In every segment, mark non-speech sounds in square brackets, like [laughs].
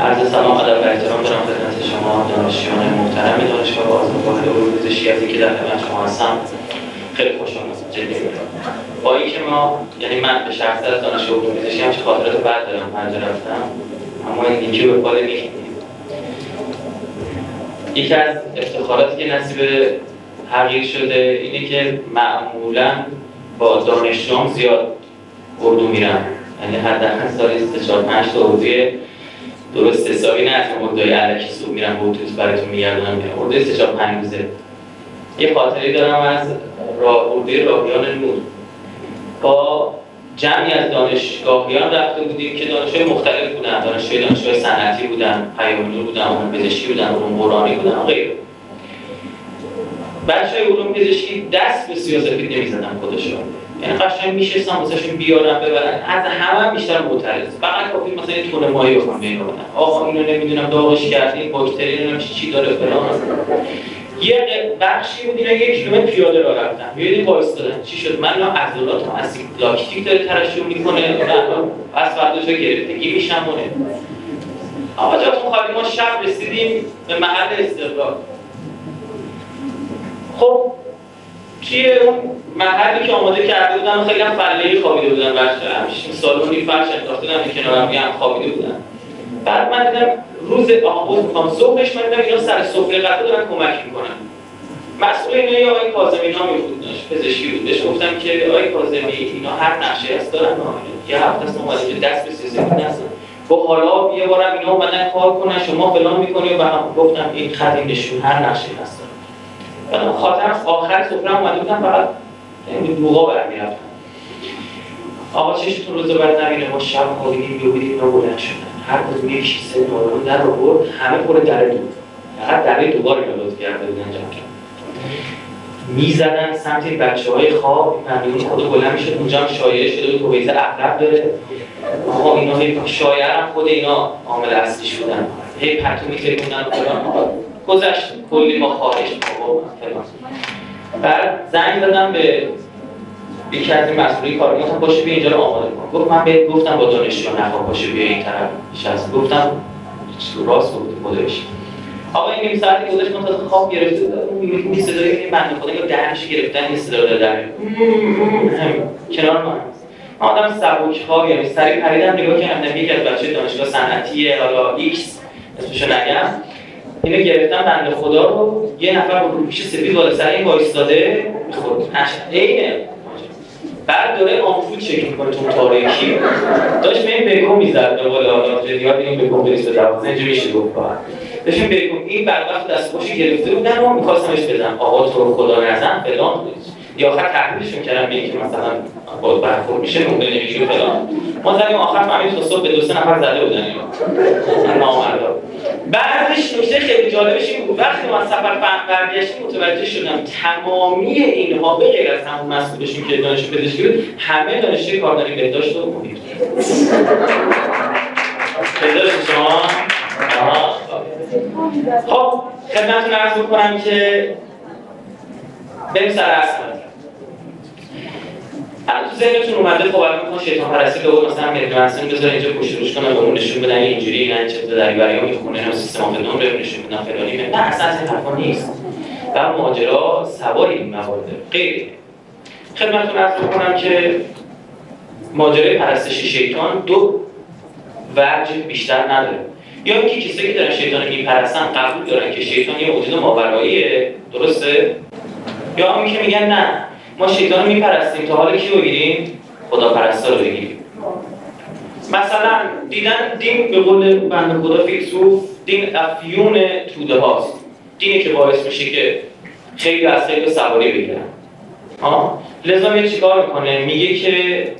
عرض سلام ادب و احترام دارم خدمت شما دانشجویان محترم دانشگاه واحد علوم پزشکی از اینکه در خدمت شما هستم. خیلی خوشحالم جدی. با اینکه ما یعنی من به شخص از دانشگاه علوم پزشکی هم چه خاطرات بد دارم پنجره رفتم. اما این یکی به پال یکی از افتخاراتی که نصیب حقیق شده اینه که معمولا با دانشجوام زیاد اردو میرم. یعنی حداقل سالی 3 4 5 تا درست حسابی نه از اردوی علکی سو میرم به اتوبوس براتون میگردونم میرم اردوی 3 4 5 روزه یه خاطری دارم از راه اردوی راهیان نور با جمعی از دانشگاهیان رفته بودیم که دانشجوی مختلف بودن دانشجوی دانشگاه صنعتی بودن پیام نور بودن علوم پزشکی بودن علوم قرآنی بودن و غیره. های علوم پزشکی دست به سیاسفید نمی‌زدن خودشون. یعنی قشنگ میشستن واسهشون بیارن ببرن. از همه بیشتر معترض فقط کافی مثلا یه تونه ماهی بخوام بین آقا اینو نمی‌دونم داغش کردین باکتری نمی‌دونم چی داره فلان. یه بخشی بود اینا یک کیلومتر پیاده راه رفتن. ببینید وایستادن چی شد؟ من عضلات اسید لاکتیک داره ترشح می‌کنه. از فرداشا گرفتگی میشمونه آقا جاتون خالی ما شب رسیدیم به محل استقلال خب توی اون محلی که آماده کرده بودن خیلی هم فله خوابیده بودن بچه. همچین سالونی فرش انداخته بودن کنار هم خوابیده بودن بعد من دیدم روز آقا می‌خوام صبحش من دیدم اینا سر سفره قطعه دارن کمک می‌کنن. مسئول اینا یا آقای کاظمی نامی بود داشت پزشکی بود. بهش گفتم که آقای کاظمی اینا هر نقشه هست دارن یه هفته است اومده که دست به سیزه نزن گفت حالا یه بارم اینا اومدن کار کنن شما فلان می‌کنی و هم گفتم این نشون هر نقشه هست. بعد خاطر آخر سفره اومده بودم فقط این بوغا برمیرفتم آقا چشتون روز بعد نبینه ما شب خوابیدیم یه بودیم اینا بلند شدن. هر کدوم یک کیسه نورون در رو برد همه پر در دو فقط در دوبار اینا لطف کرده بودن جمع می‌زدن سمت این بچه های خواب ممنون خود بلند می‌شد اونجا هم شایعه شده بود کویزه اقرب داره. آقا اینا هی شایعه هم خود اینا عامل اصلی شدن. هی پتو میترکوندن گذشت کلی ما خواهش بعد زنگ دادم به یکی از این مسئولی کار گفتم باشه بیا اینجا رو آماده کن. گفت من بهت گفتم با دانشجو نخواه باشه بیا این طرف نشست. گفتم راست گفتی خودش. آقا این نیم ساعتی گذاشت من تازه خواب گرفته بودم. این صدای این بنده خدا یا دهنش گرفتن این صدا داره در [laughs] کنار من. آدم سبک خواب یعنی سری پریدم نگاه کردم یکی از بچه دانشگاه صنعتی حالا ایکس اسمشو نگم. اینو گرفتم بنده خدا رو یه نفر با روپیش سفید بالا سر این وایستاده می‌خورد اینه بعد داره آمپول چک می‌کنه تو تاریکی. داشت به این بکو می‌زد به قول آقا یاد این بکو بریز به دوازه اینجا میشه گفت داشتیم بکو این بعد وقت دست گرفته بودن و میخواستمش بزن آقا تو رو خدا نزن فلان یا آخر تحلیلشون کردم به که مثلا با برخورد میشه نمونه نمیگی فلان. ما زدیم آخر فهمید تا صبح به دو سه نفر زده بودن اینا. نامردا بعدش نکته خیلی جالبش این بود وقتی ما سفر برگشتیم متوجه شدم تمامی اینها به غیر از همون مسئولشون که دانش پزشکی بود همه دانشجوی کاردانی بهداشت و محیط خب خدمتتون عرض بکنم که بریم سر اصل. الان تو ذهنتون اومده خب الان می‌خوان شیطان پرستی به مثلا میری منسن بذار اینجا پشت روش کنن بهمون نشون بدن اینجوری اینا چه در بریا می‌خونه نه سیستم آف بهمون نشون بدن فلانی نه اصلا این حرفا نیست. و ماجرا سوار این موارد. غیر خدمتتون عرض بکنم که ماجرای پرستش شیطان دو وجه بیشتر نداره. یا اینکه کسایی که دارن شیطان میپرستن قبول دارن که شیطان یه موجود ماوراییه درسته؟ یا همین که میگن نه. ما شیطان رو میپرستیم. تا حالا کی بگیریم؟ خدا پرستا رو بگیریم. مثلا دیدن دین به قول بند خدا فیلسوف دین افیون توده هاست. دینی که باعث میشه که خیلی از خیلی سواری بگیرن. ها لذا میگه چیکار می‌کنه؟ میگه که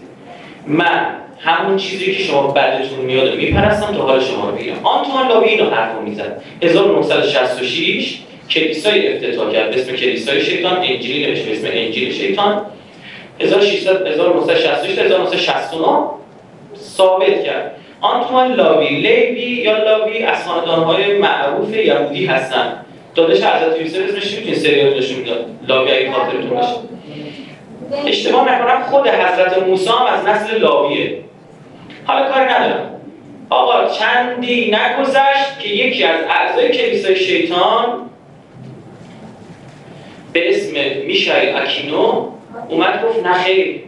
من همون چیزی که شما بعدتون میاد میپرستم تا حال شما رو بگیرم. آنتوان لاوی اینو حرفو می‌زد. 1966 کلیسای افتتاح کرد. به اسم کلیسای شیطان انجیلی نوشت به اسم انجیل شیطان 1600 1966 1969 ثابت کرد. آنتوان لاوی. لیوی یا لاوی از های معروف یهودی هستن دادش حضرت یوسف اسمش می‌تونی سریال نشون می‌داد. لاوی اگه خاطرتون باشه. اشتباه نکنم خود حضرت موسی هم از نسل لاویه. حالا کاری ندارم. آقا چندی نگذشت که یکی از اعضای کلیسای شیطان به اسم مایکل آکینو اومد گفت نخیر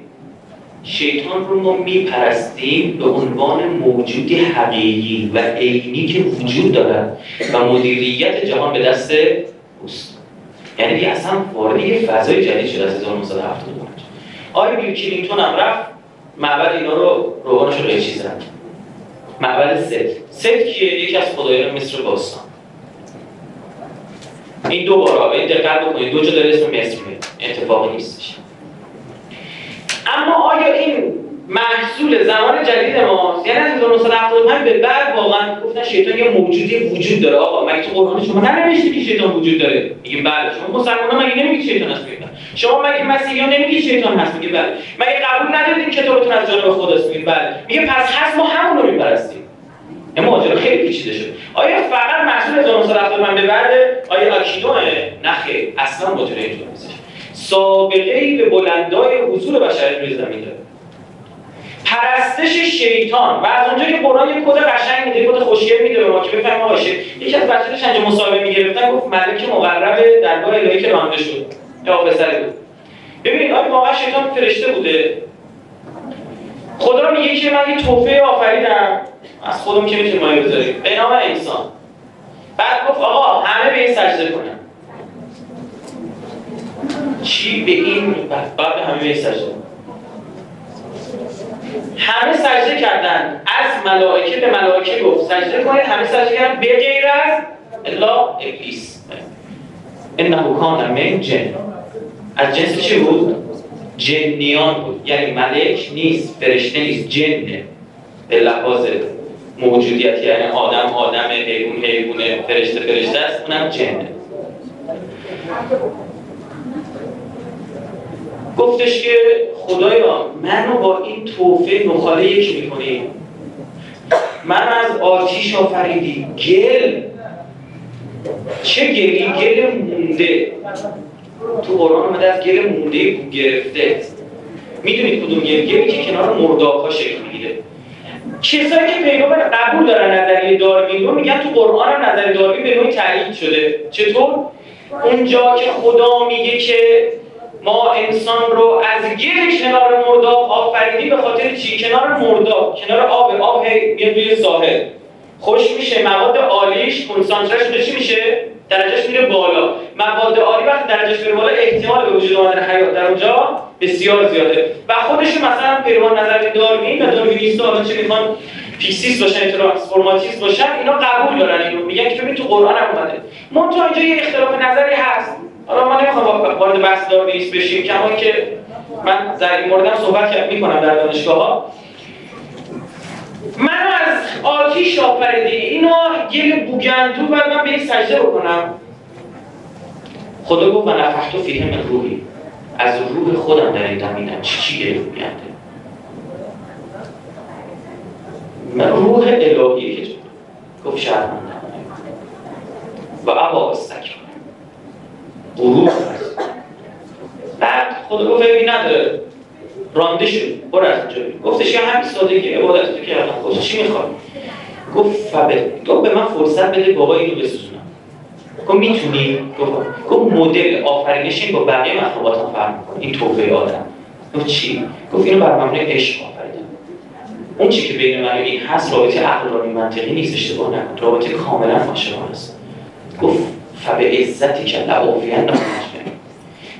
شیطان رو ما میپرستیم به عنوان موجودی حقیقی و عینی که وجود دارد و مدیریت جهان به دست اوست. یعنی دیگه اصلا وارد یه فضای جدید شده از 1975 آیا بیل کلینتون هم رفت. معبد اینا رو روانش رو قیچی زد معبد ست ست کیه؟ یکی از خدایان مصر باستان. این دو بارا این دقت بکنید دو جا داره اسم مصر اتفاقی نیستش. اما آیا این محصول زمان جدید ما یعنی از 1975 به بعد واقعا گفتن شیطان یه موجودی وجود داره. آقا مگه تو قرآن شما ننوشته که شیطان وجود داره؟ میگیم بله. شما مسلمان‌ها مگه نمیگید شیطان هست؟ میگن شما مگه مسیحیان نمیگید شیطان هست؟ میگه بله. مگه قبول ندارید کتابتون از جانب خداست؟ میگید بله. میگه پس هست ما همون رو میپرستیم. این ماجرا خیلی پیچیده شد. آیا فقط محصول 1975 به بعد آیا آکینوه نه خیر اصلا ماجرا اینجوری نیستش؟ سابقه ای به بلندای حضور بشر روی زمین داره. پرستش شیطان و از اونجا که قرآن یک کد قشنگ میده کد خوشگل میده به ما که بفهمیم باشه یکی از بچه‌هاش انجام مصاحبه می‌گرفتن گفت ملک مقرب درگاه الهی که رانده شد. یا پسری بود. ببینید آیا واقعا شیطان فرشته بوده. خدا میگه که من یه توفه آفریدم. از خودم که می‌تونیم مایه بذاریم به نام انسان. بعد گفت آقا همه به این سجده کنن. چی به این بعد همه به این سجده همه سجده کردن. از ملائکه به ملائکه گفت سجده کنید همه سجده کردن. به غیر از الا ابلیس. انه کان من جن. از جنس چی بود؟ جنیان بود. یعنی ملک نیست فرشته نیست جنه. به لحاظ موجودیت یعنی آدم آدم حیوان حیوانه فرشته فرشته است اونم جنه گفتش که خدایا منو با این توفه نخاله یک می‌کنی؟ من از آتیش آفریدی. گل. چه گلی؟ گل مونده. تو قرآن آمده از گل مونده گرفته. می‌دونید کدوم گل؟ گلی که کنار ها شکل می‌گیره. کسایی که پیرو قبول دارن نظریه داروین رو میگن تو قرآن هم نظریه داروین به نوعی تایید شده. چطور؟ اونجا که خدا میگه که ما انسان رو از گل کنار مرداب آفریدی به خاطر چی؟ کنار مرداب. کنار آب. آب میاد روی ساحل. خشک میشه. مواد عالیش کنسانترش چی میشه؟ درجهش میره بالا. مواد عالی وقتی درجهش میره بالا احتمال به وجود آمدن حیات در اونجا بسیار زیاده. و خودش مثلا پیروان نظر داروین و داروینیستا حالا چه می‌خوان فیکسیست باشن ترانسفورماتیست باشن اینا قبول دارن اینو. میگن که ببین تو قرآن هم اومده. منتها اینجا یه اختلاف نظری هست. حالا من نمی‌خوام وارد بحث داروینیست بشیم کما که من در این موردم صحبت می‌کنم در دانشگاه من از آتیش آفریدی اینا گل بوگندو باید من به سجده بکنم. خدا گفت و نفحتو فیه من روحی از روح خودم در این چی چی گل بوگنده. من روح الهی که گفت شرمنده و عبا استکر غروب بعد خدا گفت نداره. رانده شد. برو از اونجا گفتش که همین سادگی عبادت تو کردم خود چی می‌خواد گفت فبه. گفت به من فرصت بده بابا اینو بسوزونم. گفت می‌تونی؟ گفت گفت مدل آفرینش با بقیه مخلوقات فرق می‌کنه. این توفه آدم. گفت چی؟ گفت اینو بر مبنای عشق آفریدم. اون چی که بین من این هست رابطه عقلانی منطقی نیست اشتباه نکن. رابطه کاملا عاشقانه است. گفت فبه عزتی که لعافیان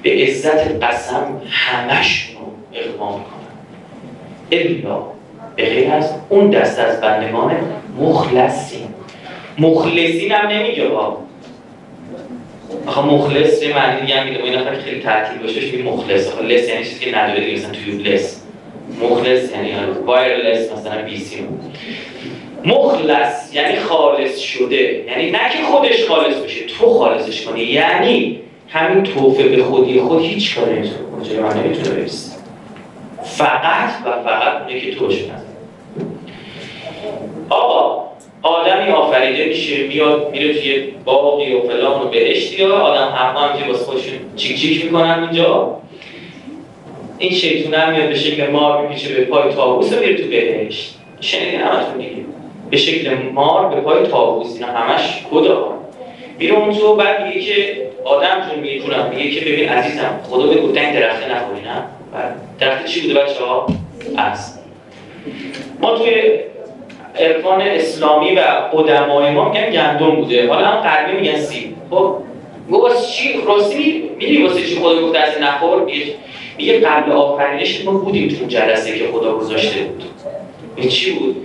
به عزت قسم همش اقوام می‌کنن. الا به غیر از اون دست از بندگان مخلصین. مخلصین هم نمیگه ها آخه مخلص یه معنی دیگه هم این خیلی تعطیل باشه بهش مخلص. آخه لس یعنی چیزی که نداره دیگه مثلا تیوبلس مخلص یعنی وایرلس مثلا بی سی مخلص یعنی خالص شده. یعنی نه که خودش خالص بشه تو خالصش کنی. یعنی همین توفه به خودی خود هیچ کاری نمی‌تونه کنه. من نمی‌تونه برسه. فقط و فقط اونه که توش آقا آدمی آفریده میشه میاد میره توی باقی و فلان و بهشتی ها آدم حقا هم که واسه خودشون چیک چیک می‌کنن اینجا. این شیطونه هم میاد به شکل مار میپیچه به پای تابوس و میره تو بهشت. شنیدین همتون دیگه. به شکل مار به پای تابوس اینا همش خدا. میره اون تو بعد میگه که آدم میگه جونم میگه که ببین عزیزم خدا به این درخته نخوری نه. درخت چی بوده بچه ها؟ از ما توی عرفان اسلامی و قدمای ما میگن گندم بوده. حالا هم غربی میگن سیب. خب واسه چی؟ راستی می‌دونی واسه چی خدا گفته از نخور؟ میگه میگه قبل آفرینش ما بودیم تو جلسه که خدا گذاشته بود. این چی بود؟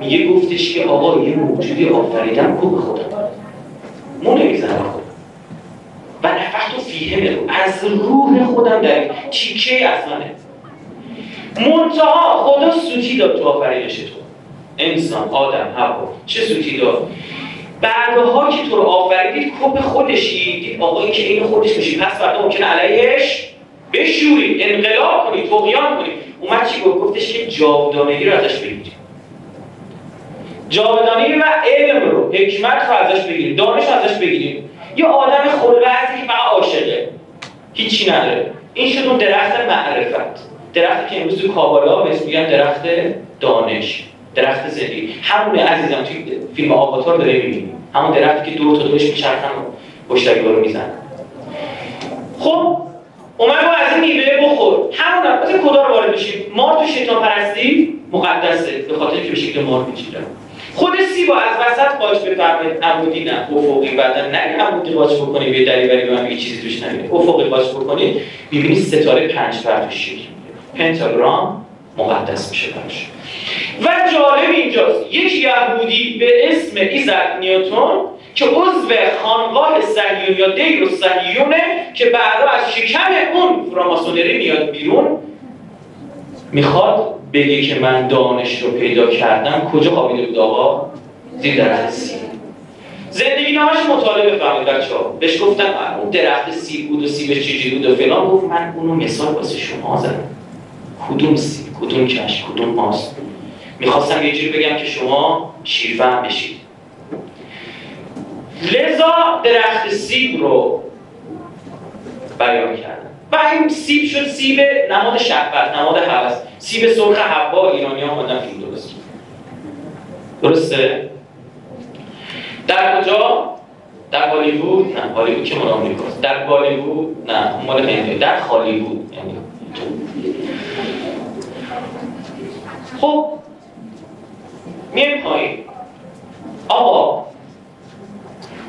میگه گفتش که آقا یه موجودی آفریدم کو به خدا؟ مو نمی‌زنه. خود و نفخت و فیه از روح خودم در تیکه از منه منتها خدا سوتی داد تو آفرینش تو. انسان آدم هوا. چه سوتی داد؟ بعدها که تو رو آفریدید کپ خودشی دید آقا این که این خودش میشی پس فردا ممکنه علیهش بشورید انقلاب کنید تقیان کنید اومد چی گفت؟ گفتش که جاودانگی رو ازش بگیرید جاودانگی و علم رو حکمت رو ازش بگیرید دانش رو ازش بگیرید یه آدم خلوتی که فقط عاشقه. هیچی نداره. این شد اون درخت معرفت. درختی که امروز تو کابالا بهش میگن درخت دانش درخت زندگی. همونه عزیزم توی فیلم آواتار داره می‌بینی. همون درختی که دور تا دورش میچرخن و پشتکی رو میزن خب اومد با از این میوه بخور. همون کدا رو وارد بشیم مار تو شیطان پرستی مقدسه به خاطر که به شکل مار میچیره خود سیبا از وسط قاچ بفرمایید عمودی نه. افقی بعدا نه. عمودی قاچ بکنی به دری بری من یه چیزی توش نمیده افقی قاچ بکنی می‌بینی ستاره پنج پر توش پنتاگرام مقدس میشه براش. و جالب اینجاست. یک یهودی به اسم ایزک نیوتون که عضو خانقاه صهیون یا دیر صهیونه که بعدا از شکم اون فراماسونری میاد بیرون می‌خواد بگه که من دانش رو پیدا کردم کجا خوابیده بود آقا؟ زیر درخت سیب زندگی نامش مطالعه بفرمایید بچه ها بهش گفتم اون درخت سیب بود و سیبش چجوری بود و فلان. گفت من اونو مثال واسه شما زدم. کدوم سیب کدوم کش کدوم ماست می‌خواستم یه جوری بگم که شما شیرفهم بشید. لذا درخت سیب رو بیان کردم. و این سیب شد سیب نماد شهوت نماد هوس. سیب سرخ حوا ایرانی ها آمدن فیلم درست درسته؟ در کجا؟ در هالیوود؟ نه هالیوود که مال آمریکاست در بالیوود؟ نه مال هنده در هالیوود. یعنی خب میایم پایین. آقا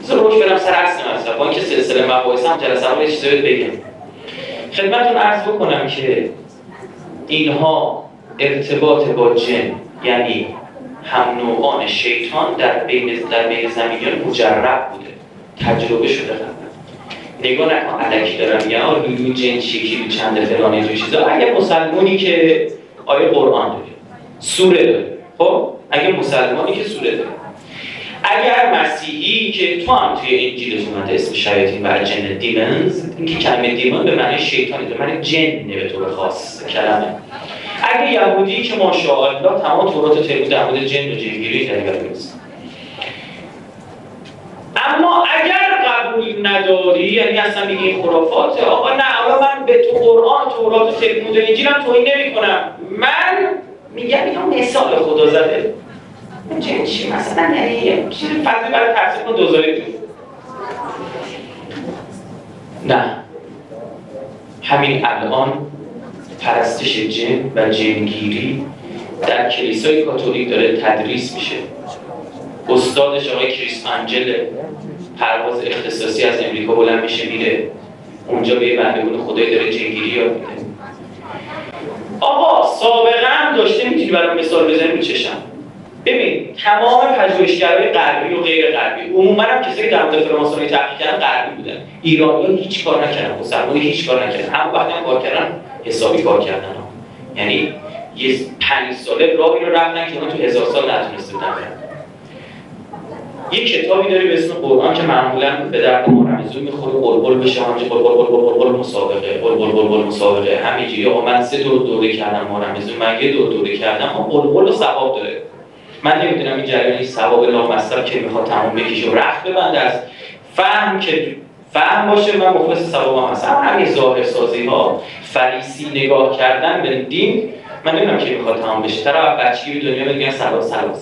بذار روش برم سر اصل مثلا با اینکه سلسله مباحث هم جلسه رو چیزی بگم. خدمتتون عرض بکنم که اینها ارتباط با جن یعنی هم نوعان شیطان در بین در بین زمینیان مجرب بوده. تجربه شده قبلا. نگاه نکن علکی دارم یا لولو جن چیکی چند فلان اینجور چیزا. اگه مسلمونی که آیه قرآن داره سوره داره خب؟ اگه مسلمانی که سوره داره. اگر مسیحی که تو هم توی انجیل اومده اسم شیاطین و جن دیمنز اینکه کلمه دیمن به معنی شیطانی به معنی جن به طور خاص کلمه. اگه یهودی که ماشاءالله تمام تورات تلمود در مورد جن و جنگیری در اما اگر قبول نداری یعنی اصلا میگی این خرافاته آقا نه حالا من به تو قرآن تورات و تلمود و انجیلم توهین نمی‌کنم. من میگم اینا مثال خدا زده. جن چی مثلا یعنی یه چیز فضلی برای تفسیر کن دوزاری تو نه. همین الان پرستش جن و جنگیری در کلیسای کاتولیک داره تدریس میشه. استادش آقای کریس انجل پرواز اختصاصی از امریکا بلند میشه میره. اونجا به بندگون خدای داره جنگیری یاد میده. آقا سابقه هم داشته می‌تونی برای مثال بزنی میچشم ببین تمام پژوهشگرای غربی و غیر غربی. عموما هم کسایی که در مورد فراماسونی تحقیق کردن غربی بودن. ایرانی هیچ کار نکردن مسلمانی هیچ کار نکردن. هم وقتی کار کردن حسابی کار کردن. یعنی یه پنج ساله راهی رو رفتن که تو هزار سال نتونسته بودن یه کتابی داری به اسم قرآن که معمولا به درد ما رمزون می‌خوره قلقل بشه همینجا قلقل قلقل قلقل مسابقه قلقل قلقل مسابقه. همینجوری آقا من سه دور دوره کردم ما رمزون من یه دور دوره کردم. اما قلقل و ثواب داره. من نمی‌دونم این جریان ثواب لامصب که می‌خواد تمام بکشه. و رخت ببنده از فهم که فهم باشه من مخلص ثواب هم هستم. همین ظاهر سازی ها فریسی نگاه کردن به دین من نمی‌دونم که می‌خواد تمام بشه. طرف بچگی دنیا میگن سلام سلام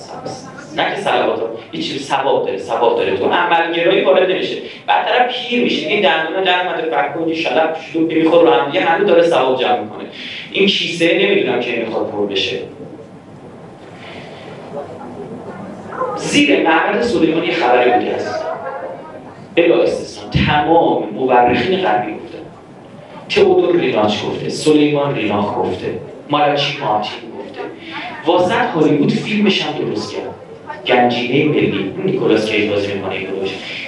نه که صلوات یه چیز ثواب داره ثواب داره. تو عملگرایی وارد نمیشه. بعد طرف پیر میشه. این دندون در اومده فکر کنی شلب شلوغ می‌خوره رو هم یه هنوز داره ثواب جمع می‌کنه. این کیسه نمی‌دونم که می‌خواد پر بشه. زیر معبد سلیمان یه خبری بودی هست بلا استثنا تمام مورخین غربی گفتن تئودور ریناچ گفته. سلیمان ریناخ گفته. ماراچی مارتین گفته. واسط هالیوود فیلمش هم درست کرد. گنجینه ملی. نیکولاس کی بازی می‌کنه این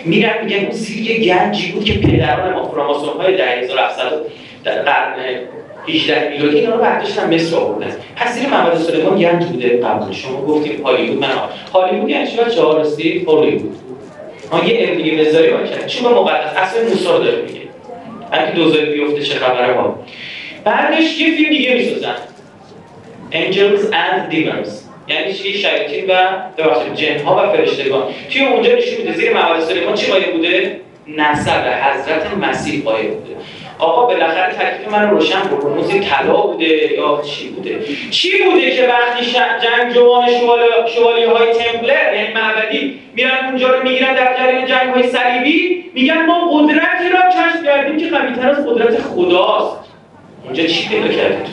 میرن میگن اون زیر یه گنجی بود که پدران ما فراماسون های 10700 در قرن 18 میلادی اینا رو برداشتن مصر آوردن پس زیر محمد سلیمان گنج بوده قبل شما گفتیم هالیوود. من هالیوود یعنی چی؟ چهار راستی هالیوود. ما یه علم دیگه بذاری با کرد چون مقدس اصلا موسی داره میگه اگه دوزاری بیفته چه خبره؟ ها بعدش یه فیلم دیگه می‌سازن. Angels and Demons. یعنی چی؟ شیاطین و ببخشید جن ها و فرشتگان. توی اونجا نشون میده زیر معبد سلیمان چی قایم بوده؟ نسب. حضرت مسیح بوده. آقا بالاخره تکلیف من رو روشن بکن. موزی طلا بوده یا چی بوده؟ چی بوده که وقتی جنگ جوان شوالی های تمپلر یعنی معبدی میرن اونجا رو می‌گیرن در جریان جنگ های صلیبی میگن ما قدرتی را کشف کردیم که قویتر از قدرت خداست. اونجا چی پیدا کردید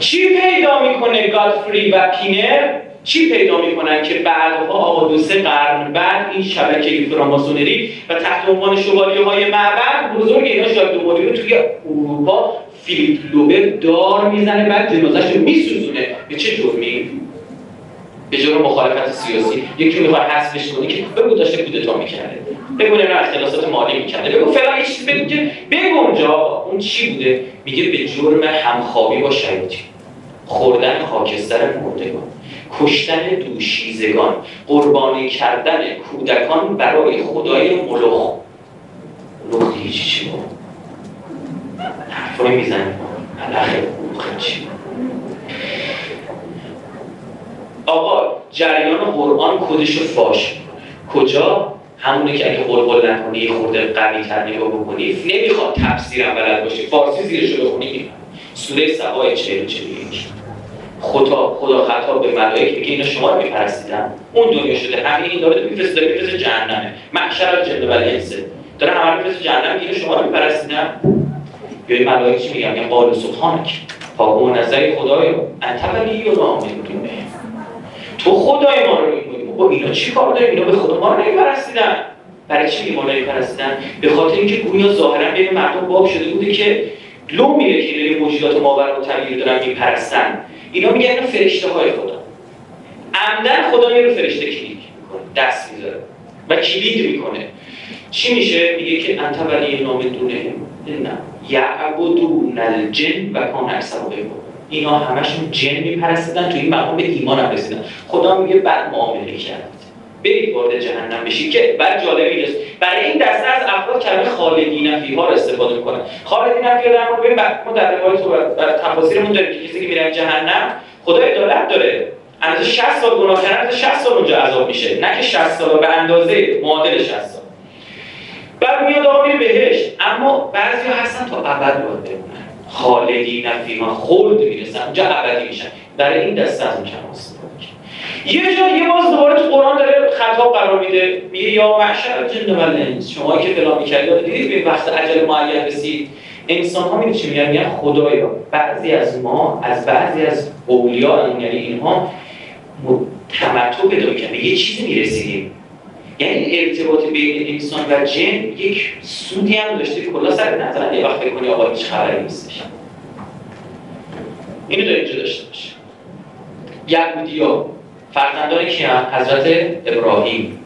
چی پیدا می‌کنه گادفری و پینر؟ چی پیدا می‌کنن که بعدها آقا دو سه قرن بعد این شبکه فراماسونری و تحت عنوان شوالیه های معبد بزرگ اینا دوماری رو توی اروپا فیلیپ لوبر دار می‌زنه بعد جنازش رو میسوزونه. به چه جرمی؟ به جرم مخالفت سیاسی. یکی می‌خواد حذفش کنه که بگو داشته کودتا می‌کرده. بگو نه اختلاسات مالی می‌کرده. بگو فلان یه چیزی بگو بگو اونجا. اون چی بوده؟ میگه به جرم همخوابی با شیاطین خوردن خاکستر مردگان. کشتن دوشیزگان قربانی کردن کودکان برای خدای ملوخ. ملوخ دیگه چی چی بود؟ حرفای میزن چی آقا جریان قرآن کدش فاش کجا؟ همونه که اگه قلقل نکنی یه خورده قوی تر نگاه بکنی نمی‌خواد تفسیرم بلد باشی فارسی زیرش رو بخونی سوره سبای چهل چهل خدا خدا خطاب به ملائکه بگه اینا شما رو میپرستیدن اون دنیا شده همین این داره میفرسته داره میفرسته جهنمه. محشر الجن و الانس. داره همه میفرسته جهنم اینا شما رو میپرستیدن یا این ملائکه چی میگن؟ میگن قال سبحانک. پاک و نظر خدای انت ولی و ما تو خدای ما رو می‌کنی با اینا چی کار داریم اینا به خدا ما رو نمیپرستیدن برای چی ما رو نمیپرستیدن به خاطر اینکه گویا ظاهرا بین مردم باب شده بوده که لو میره که اینا موجودات ماور و تغییر دارن میپرستن. اینا میگن اینا فرشته های خدا. عمدن خدا رو فرشته کلید می‌کنه دست می‌ذاره و کلید می‌کنه. چی میشه؟ میگه که انت ولی نام دونه نه. یعبدون الجن و کان اکثر اینا همشون جن میپرستیدن تو این مقام به ایمان هم رسیدن. خدا میگه بعد معامله کرد برید وارد جهنم بشید که بعد جالبی است برای این دسته از افراد کلمه خالدین فیها رو استفاده می‌کنن. خالدین فیها در مورد ما در روایت و در تفاسیرمون داریم که کسی که میره جهنم خدا عدالت داره. اندازه 60 سال گناه کردن 60 سال اونجا عذاب میشه. نه که 60 سال به اندازه معادل 60 سال. بعد میاد آقا میره بهشت. اما بعضی هستن تا ابد باید بمونن خالدین فیها خلد می‌رسن. اونجا ابدی میشن. برای این دسته از اون کم یه جا یه باز دوباره تو قرآن داره خطاب قرار میده میگه یا معشر جن و الانس شما که فلان می‌کردید دیدید به وقت عجل معین رسید انسان ها میگه چی میگن؟ میگن خدایا. بعضی از ما از بعضی از اولیا یعنی اینها تمتع پیدا می‌کنه یه چیزی می‌رسیدیم. یعنی ارتباط بین انسان و جن یک سودی هم داشته که کلا سر نظر یه وقت فکر کنی آقا هیچ خبری نیستش. اینو داره اینجا داشته باشه یهودی فرزندان کی هم؟ حضرت ابراهیم.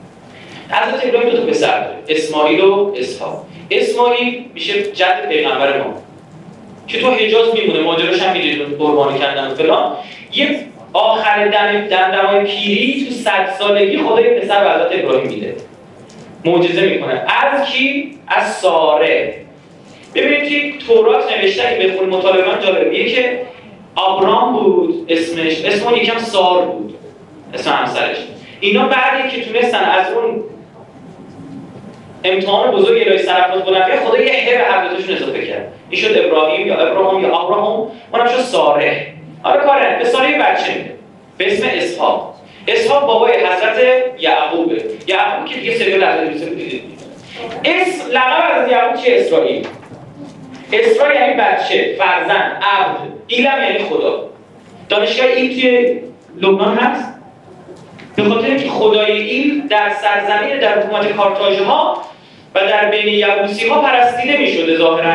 حضرت ابراهیم دو تا پسر داره. اسماعیل و اسحاق. اسماعیل میشه جد پیغمبر ما. که تو حجاز میمونه ماجراش هم می‌دونید قربانی کردن فلان. یه آخر دم دمدمای پیری تو صد سالگی خدای پسر به حضرت ابراهیم میده. معجزه می‌کنه. از کی؟ از ساره. ببینید که تورات نوشته که بخونید مطالعه من جالبه. که آبرام بود اسمش اسم اون یکم سار بود. اسم همسرش. اینا بعدی که تونستن از اون امتحان بزرگ الهی سرفراز بلند خدا یه هه به حضرتشون اضافه کرد. این شد ابراهیم یا ابراهیم یا ابراهیم اونم شد ساره آره کاره به ساره بچه میده. به اسم اسحاق. اسحاق بابای حضرت یعقوبه. یعقوب که دیگه سریال حضرت یوسف دیدید اسم لقب از یعقوب چه اسرائیل. اسرائیل یعنی بچه فرزند عبد. ایلم یعنی خدا. دانشگاه ایل توی لبنان هست؟ به خاطر اینکه خدای ایل در سرزمین در حکومت کارتاژ ها و در بین یبوسی ها پرستیده می شده ظاهرا.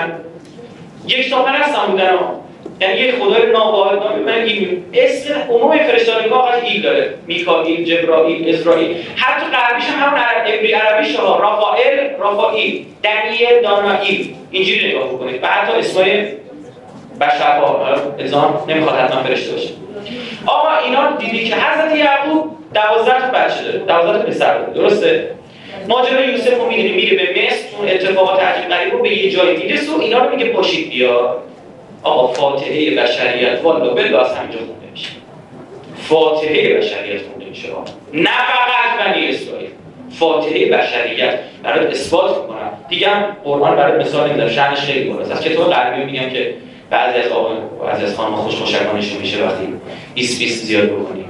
یک تا پرست بودن ها یعنی یک خدای ناواحد من این اسم عموم فرشتگان فقط ایل داره. میکائیل جبرائیل اسرائیل. حتی غربیش هم همون عبری عربیش ها رافائل رافائیل. دنیل دانائیل اینجوری نگاه بکنید. و حتی اسمای بشرها حالا ازام نمی‌خواد حتما فرشته باشه. آقا اینا دیدی که حضرت یعقوب دوازده بچه داره. دوازده پسر داره. درسته؟ ماجرا یوسف رو می‌دونی میره به مصر اون اتفاقات عجیب غریب رو به یه جای می‌رسه و اینا رو میگه باشید بیا. آقا فاتحه بشریت. والا بلا از همینجا خونده میشه. فاتحه بشریت خونده میشه. نه فقط بنی اسرائیل. فاتحه بشریت برای اثبات می‌کنم. دیگه هم قرآن برای مثال نمیدارم شأنش خیلی بالاست. از کتاب غربی میگم که بعضی از بعضی از خانم خوش خوشگانشون میشه وقتی 20 20 زیاد بکنیم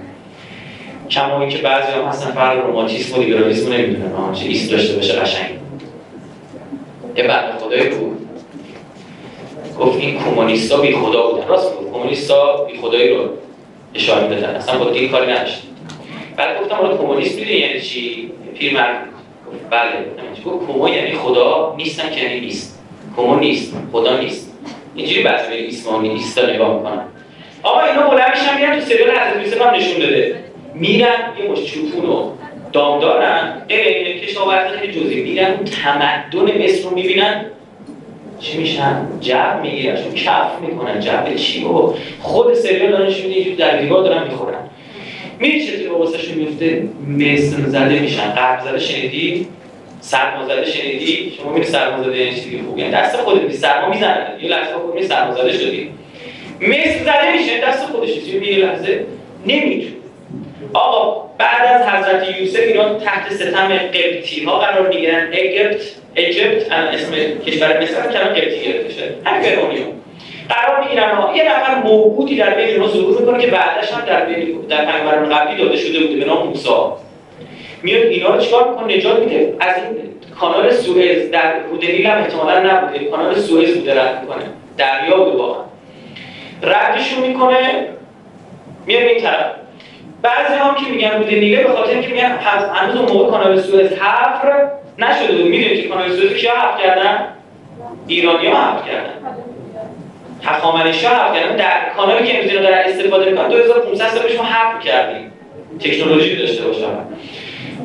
کما که بعضی هم هستن فرق روماتیسم و لیبرالیسم نمی‌دونن. آها چه ایست داشته باشه قشنگ. یه بعد خدای بود گفت این کمونیستا بی خدا بودن. راست بود کمونیستا بی خدایی رو اشاره می‌دادن اصلا با دین کاری نداشت. بعد گفتم حالا کمونیست می‌دونی یعنی چی؟ پیرمرد گفت بله. گفت کمو یعنی خدا نیستن که یعنی نیست. کمو نیست. خدا نیست. اینجوری بعضی به اسمانی ایستا نگاه می‌کنن. آقا اینا بلند میشن میرن تو سریال حضرت یوسف هم نشون داده میرن یه مش چوپون و دام دارن غیر کشاورزی خیلی جزئی. میرن تمدن مصر رو می‌بینن. چی میشن؟ جب می‌گیرن. چون کف می‌کنن. جب چی خود سریال دارن نشون میده در دیوار دارن می‌خورن. میری چطوری به واسهشون میفته مصر زده میشن. قرب زده شنیدی؟ سرمازده شنیدی؟ شما میری سرمازده یعنی چیزی خوب یعنی دست خودت می سرما می‌زنه یه لحظه خود می سرمازده شدی. مصر زده میشه دست خودش یه لحظه. نمی‌تونه. آقا بعد از حضرت یوسف اینا تحت ستم قبطی ها قرار می‌گیرن. اگرت اجپت اسم کشور مصر کلام قبطی گرفته شده همین فرعونیون قرار می‌گیرن. ها یه نفر موجودی در بین اینا ظهور می‌کنه که بعدش هم در بین در پیامبران قبلی داده شده بوده به نام موسی. میاد اینا رو چیکار می‌کنه؟ نجات میده. از این کانال سوئز در رود نیل هم احتمالا نبوده. کانال سوئز بوده رد می‌کنه. دریا بوده واقعا. ردشون می‌کنه. میاد این طرف. بعضی هم که میگن رود نیله به خاطر اینکه میگن هنوز اون موقع کانال سوئز حفر نشده بود. می‌دونید که کانال سوئز کیا حفر کردن؟ ایرانی ها حفر کردن. هخامنشی ها حفر کردن. در کانالی که امروز دارن استفاده می‌کنن 2500 سال ما حفر کردیم. تکنولوژی داشته باشن.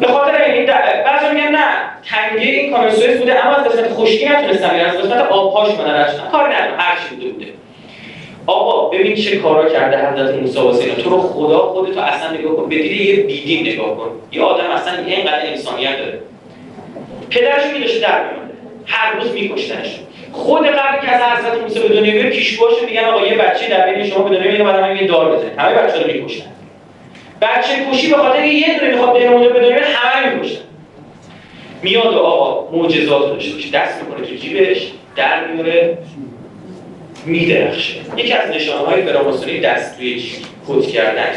به خاطر این بعضی میگن نه تنگه این کانال بوده اما از قسمت خشکی نتونستن برن از قسمت آبهاش اومدن رفتن. کاری ندارم هر چی بوده بوده. آقا ببین چه کارا کرده حضرت موسی واسه تو رو خدا خودتو اصلا نگاه کن به یه بیدین نگاه کن. یه آدم اصلا اینقدر انسانیت داره. پدرش میداشته در میاد هر روز میکشتنش. خود قبل که از حضرت موسی به دنیا بیاد پیشواش میگن آقا یه بچه در بین شما به دنیا میاد بعد یه دار بزنید. همه بچه‌ها رو میکشتن. بچه کشی به خاطر یه دونه می‌خواد بین اونجا دنیا همه می‌کشن. میاد و آقا معجزات داشته باشه دست می‌کنه تو جیبش در میاره میدرخشه. یکی از نشانه های فراماسونی دست توی کد کردن.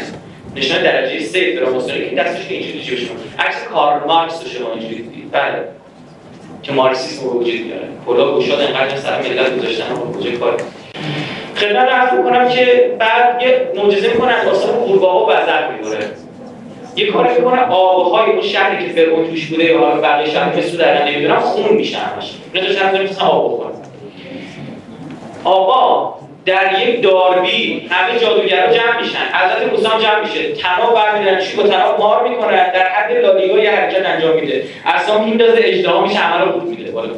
نشانه درجه سه فراماسونی که دستش اینجوری جیبش عکس کارل مارکس رو شما اینجوری دیدید. بله. که مارکسیسم رو وجود میاره کلا گشاد انقدر سر ملت گذاشتن کجا کار خدمت عرض می‌کنم که بعد یه معجزه می‌کنه از آسمان قورباغه وزر می‌بره. یه کاری می‌کنه آبهای اون شهری که فرعون توش بوده یا حالا بقیه شهر مثل در نمی‌دونم خون میشن همش. اینا داشتن نمی‌تونن آب بخورن. آقا در یک داربی همه جادوگرا جمع میشن. حضرت موسی جمع میشه. تناب برمیدارن با تناب مار می‌کنن در حد لالیگا یه حرکت انجام میده. اصلا میندازه اجدها میشه همه رو بود میده. بالا.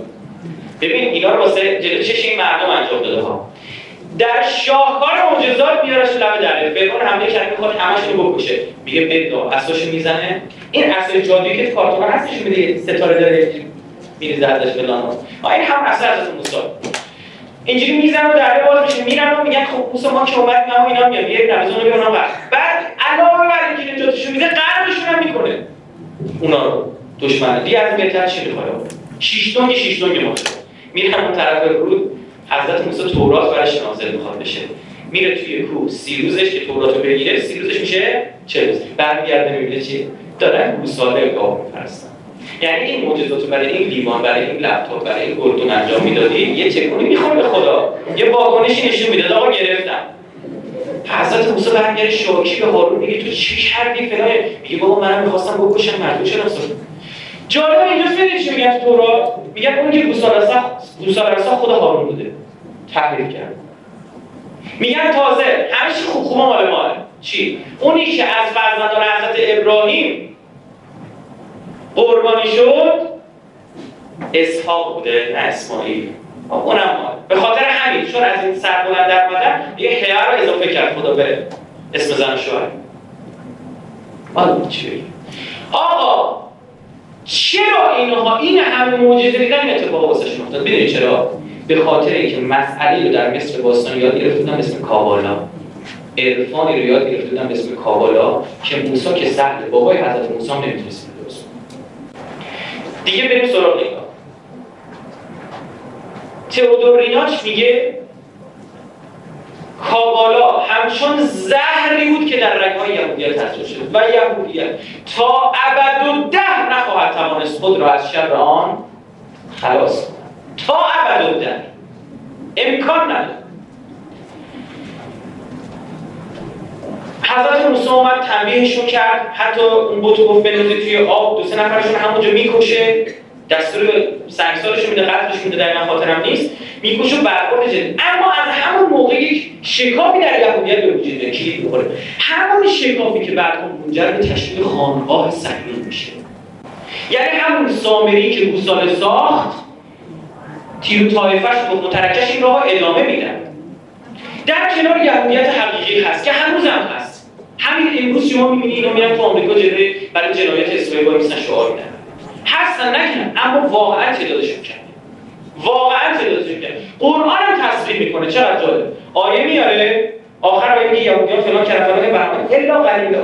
ببین اینا رو واسه جلو چش این مردم انجام داده ها. در شاهکار معجزات میارش لب دره فرعون حمله کرد می‌خواد همشون رو بکشه. میگه بدا اساشو می‌زنه. این اسای جادویی که کارتون هستش میده ستاره داره میریزه ازش به لانو این هم اصل از موسی اینجوری می‌زنن و دره باز میشه. میرن و میگن خب موسی ما که اومد ما اینا میاد یه رمضان رو بیارن بعد علاوه بر اینکه نجاتشون میده قلبشون هم می‌کنه. اونا رو. دشمن دیگه از بهتر چی می‌خواد؟ دونگ شش دونگ میرن اون طرف رود. حضرت موسی تورات برش نازل می‌خواد بشه. میره توی کوه سی روزش که توراتو بگیره سی روزش میشه چه روز. برمیگرده می‌بینه چی؟ دارن گوساله گاو میفرستن یعنی این معجزات برای این لیوان برای این لپتاپ برای این گلدون انجام می‌دادی یه چکونی می‌خوره به خدا. یه واکنشی نشون می‌داد آقا گرفتم. حضرت موسی برمیگره شاکی به هارون میگه تو چی کردی فلان؟ میگه بابا منم می‌خواستم بکشم مردم چرا جالب اینجا فیدی چی میگن تو تورات؟ میگن اون که گوسالرسا خود هارون بوده. تحریف کرد میگن تازه چی خوب مال ماله چی؟ اونی که از فرزندان حضرت ابراهیم قربانی شد اسحاق بوده نه اسماعیل. اونم مال به خاطر همین چون از این سر بلند در اومدن یه حیار رو اضافه کرد خدا به اسم زن شوهر. حالا چی؟ آقا چرا اینها؟ این همه معجزه دیدن اتفاق واسه افتاد؟ ببینید چرا؟ به خاطر اینکه مسئله رو در مصر باستان یاد گرفته بودن اسم کابالا. عرفانی رو یاد گرفته بودن اسم کابالا که موسی که سهل بابای حضرت موسی نمی‌تونست درست دیگه بریم سراغ نگاه تئودور ریناش میگه کابالا همچون زهری بود که در رگهای یهودیت تزریق شد و یهودیت. تا ابد و ده نخواهد توانست خود را از شر آن خلاص کند. تا ابد و ده امکان نداره. حضرت موسی اومد تنبیهشون کرد. حتی اون بوتو گفت بندازید توی آب. دو سه نفرشون همونجا می‌کشه. دستور سنگسارش میده قتلش میده دقیقا خاطرم نیست. می‌کشه برخورد جدی اما از همون موقع یک شکافی در یهودیت به وجود میاد. کلید می‌خوره؟ همون شکافی که بعد منجر به تشکیل خانقاه صهیون میشه. یعنی همون سامری که گوساله ساخت تیر و طایفش و مترکش این راه ادامه میدن. در کنار یهودیت حقیقی هست که هنوز هم هست. همین امروز شما می‌بینید اینا میرن تو آمریکا جلوی برای جنایت اسرائیل با میسن شعار میدن. هستن نکنن اما واقعا تعدادشون کم واقعا تعدادشون کم قرآن هم تصریح می‌کنه چقدر جالب. آیه میاره آخر آیه میگه یهودیان فلان کردن فلان برنامه الا قلیلا.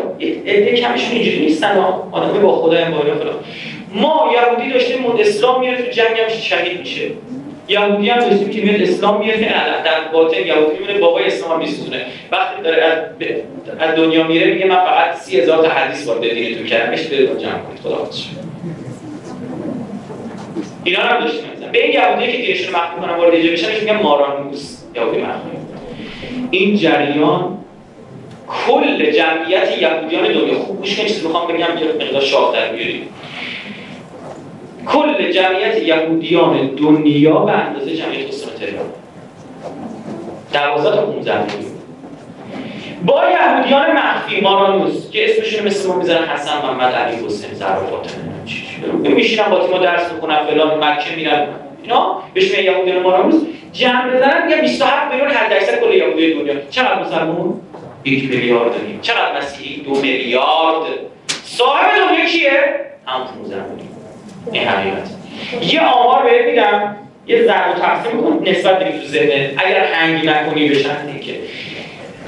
عده کمشون اینجوری نیستن آدم با خدا هم بالا فلان. ما یهودی داشتیم اسلام میره تو جنگ هم شهید میشه. یهودی هم داشتیم که میاد اسلام میره در باطن یهودی میره بابای اسلام میسوزونه. وقتی داره از دنیا میره میگه من فقط سی هزار تا حدیث وارد دینتون کردم. بهش برید جمع کنید. خدا اینا هم داشتیم به این یهودی که دینشون رو مخفی کنن وارد اینجا بشن میگن مارانوس یهودی مخفی. این جریان کل جمعیت یهودیان دنیا. خوب گوش کنید می‌خوام بگم یه مقدار شاخ در بیاریم کل جمعیت یهودیان دنیا به اندازه جمعیت استان تهران 12 تا 15 میلیون با یهودیان مخفی مارانوس که اسمشون مثل ما می‌ذارن حسن محمد علی حسین زهرا فاطمه میشینن با تیما درس می‌خونن فلان مکه میرن. اینا بهش میگن یهودیان مارانوس. جمع بزنن میگن 27 میلیون حد اکثر کل یهودی دنیا. چقدر مسلمون؟ یک میلیارد. داریم چقدر مسیحی؟ دو میلیارد. صاحب دنیا کیه؟ هم 15 میلیون این حقیقت. یه آمار بهت میدم یه ضرب و تقسیم کن نسبت بدیم تو ذهنت اگر هنگی نکنی بشن که.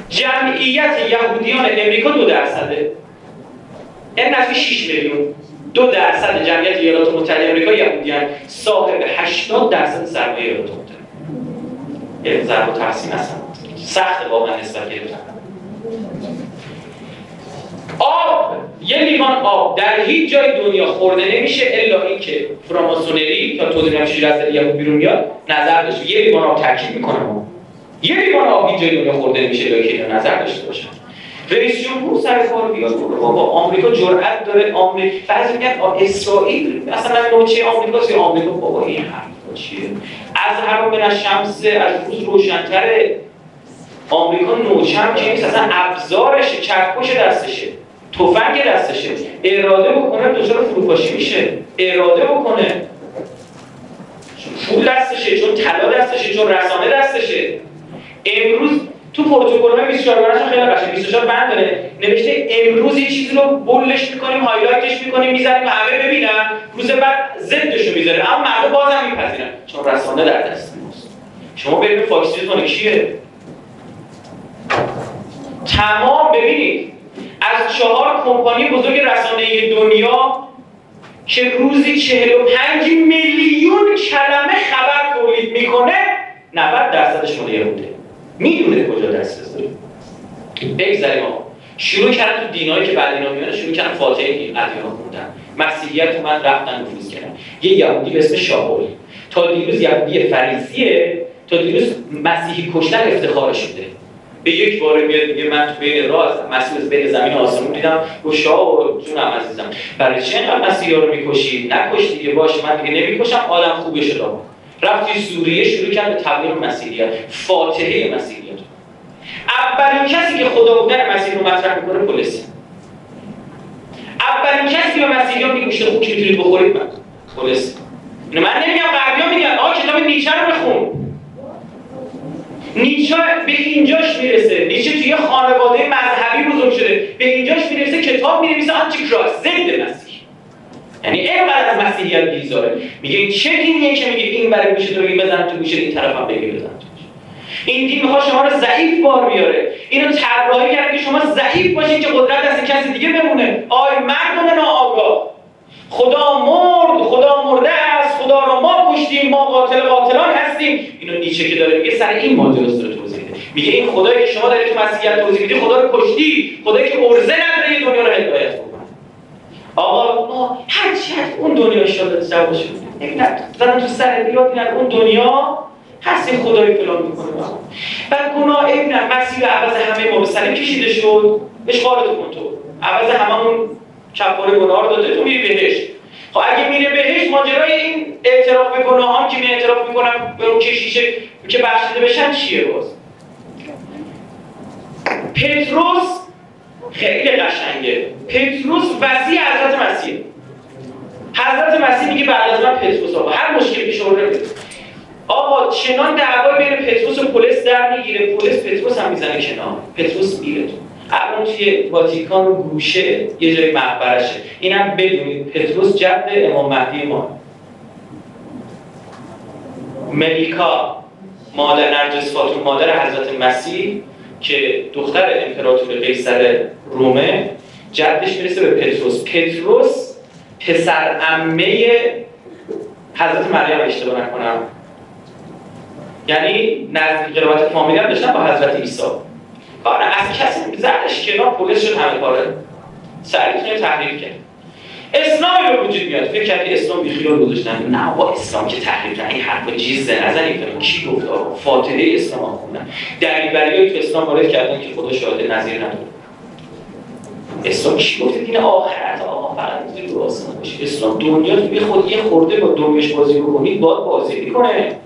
جمعیت یهودیان امریکا دو درصده. این نفی 6 میلیون. دو درصد جمعیت ایالات متحده امریکا یهودیان. صاحب 80 درصد سرمایه ایالات متحده. یه ضرب و تقسیم هستن سخت واقعا نسبت گرفتن. آب یه لیوان آب در هیچ جای دنیا خورده نمیشه الا اینکه فراماسونری یا توضیح شیر از یهود بیرون میاد نظر داشته. یه لیوان آب ترکیب می‌کنه. یه لیوان آب هیچ جای دنیا خورده نمیشه الا که نظر داشته باشن. رئیس جمهور سر کار بیاد بابا آمریکا جرأت داره. آمریکا بعضی میگن اسرائیل مثلا نوچه آمریکا یا آمریکا بابا این حرف چیه؟ از هر من شمس از روز روشنتره. آمریکا نوچم که نیست اصلا ابزارش چرخوش دستشه. تفنگ دستشه. اراده بکنه دچار فروپاشی میشه. اراده بکنه. پول دستشه چون طلا دستشه چون رسانه دستشه. امروز تو پروتکل های 24 خیلی قشنگ. 24 بند داره. نوشته امروز یه چیزی رو bold ش می‌کنیم highlight ش می‌کنیم می‌زنیم همه ببینن. روز بعد ضدش می‌ذاره. اما مردم بازم میپذیرن. چون رسانه در دست ماست. شما برید فاکس کیه تمام ببینید. از چهار کمپانی بزرگ رسانه دنیا که روزی 45 میلیون کلمه خبر تولید می‌کنه 90 درصدش مال یهوده می‌دونه کجا دست بذاره بگذاریم آقا. شروع کردن تو دینایی که بعد اینا میونه شروع کردن فاتحه این ادیان خوندن. مسیحیت من رفتن نفوذ کردن. یه یهودی به اسم شاول تا دیروز یهودی فریسیه تا دیروز مسیحی کشتن افتخار شده به یک بار میاد میگه من تو بین راز مسیح بین زمین و آسمون دیدم. شاه و جونم عزیزم. برای چه اینقدر مسیحا رو می‌کشی؟ نکش دیگه باشه من دیگه نمی‌کشم. آدم خوبه شد رفتی سوریه شروع کرد به تبلیغ مسیحیت فاتحه مسیحیت اولین کسی که خدا بودن مسیح رو مطرح می‌کنه پلیس. اولین کسی به مسیحیان میگه گوشت خوب که می‌تونید بخورید؟ من. پلیس. من نمیگم غربیا میگن آ کتاب نیچه رو بخون. نیچه به اینجاش می‌رسه. نیچه توی خانواده مذهبی بزرگ شده. به اینجاش می‌رسه کتاب می‌نویسه. آنتی کراس ضد مسیح. یعنی اینقدر از مسیحیت بیزاره. میگه چه دینیه که میگه این برای میشه تو بزن تو گوشه این طرف هم بگی بزن این دین می‌خواد شما رو ضعیف بار بیاره اینو طراحی کرده که شما ضعیف باشین که قدرت دست کسی دیگه بمونه. آی مردم ناآگاه. خدا مرد خدا مرده خدا رو ما کشتیم ما قاتل قاتلان هستیم. اینو نیچه که داره میگه سر این ماجراست داره توضیح میده. میگه این خدایی که شما دارید تو مسیحیت توضیح میدی خدا رو کشتی خدایی که ارزه نداره دنیا رو هدایت کنه آقا ما هر چی اون دنیا شده سوا شد زدن تو سر بیاد اون دنیا هست این خدای فلان می‌کنه. بعد گناه عیب نه مسیر عوض همه ما به سر کشیده شد. اشغالتو کن تو. عوض هممون کفاره گناه رو داده تو میری بهش. خب اگه میره بهش ماجرای این اعتراف به گناهان که می اعتراف می‌کنن به اون کشیشه که بخشیده بشن چیه باز؟ پتروس خیلی قشنگه. پتروس وسیع حضرت مسیح. حضرت مسیح میگه بعد از من پتروس آقا. هر مشکلی پیش آورده آقا چنان دعوای بین پتروس و پلیس در می‌گیره. پلیس پتروس هم می‌زنه کنار. پتروس میره تو. الان توی واتیکان و گوشه یه جای مقبرشه اینم بدونید پتروس جد امام مهدی ما ملیکا مادر نرجس فاطمه مادر حضرت مسیح که دختر امپراتور قیصر رومه جدش می‌رسه به پتروس. پتروس پسر عمه حضرت مریم اشتباه نکنم. یعنی نزدیک قرابت فامیلی هم داشتن با حضرت عیسی. آره از کسی زدش کنار پلیس شد همه کاره سریع تحریف کرد. اسلامی به وجود میاد. فکر کردی اسلام بیخیال گذاشتن؟ نه با اسلام که تحریف کردن این حرفا جیزه نزنید کی گفت؟ فاتحه اسلام خوندن. دلیل تو اسلام وارد کردن که خدا شاهد نظیر نداره اسلام چی گفته دین آخرت. آقا فقط رو آسمان باشه اسلام دنیا تو خود یه خورده با دنیاش بازی بکنید باید بازی کنه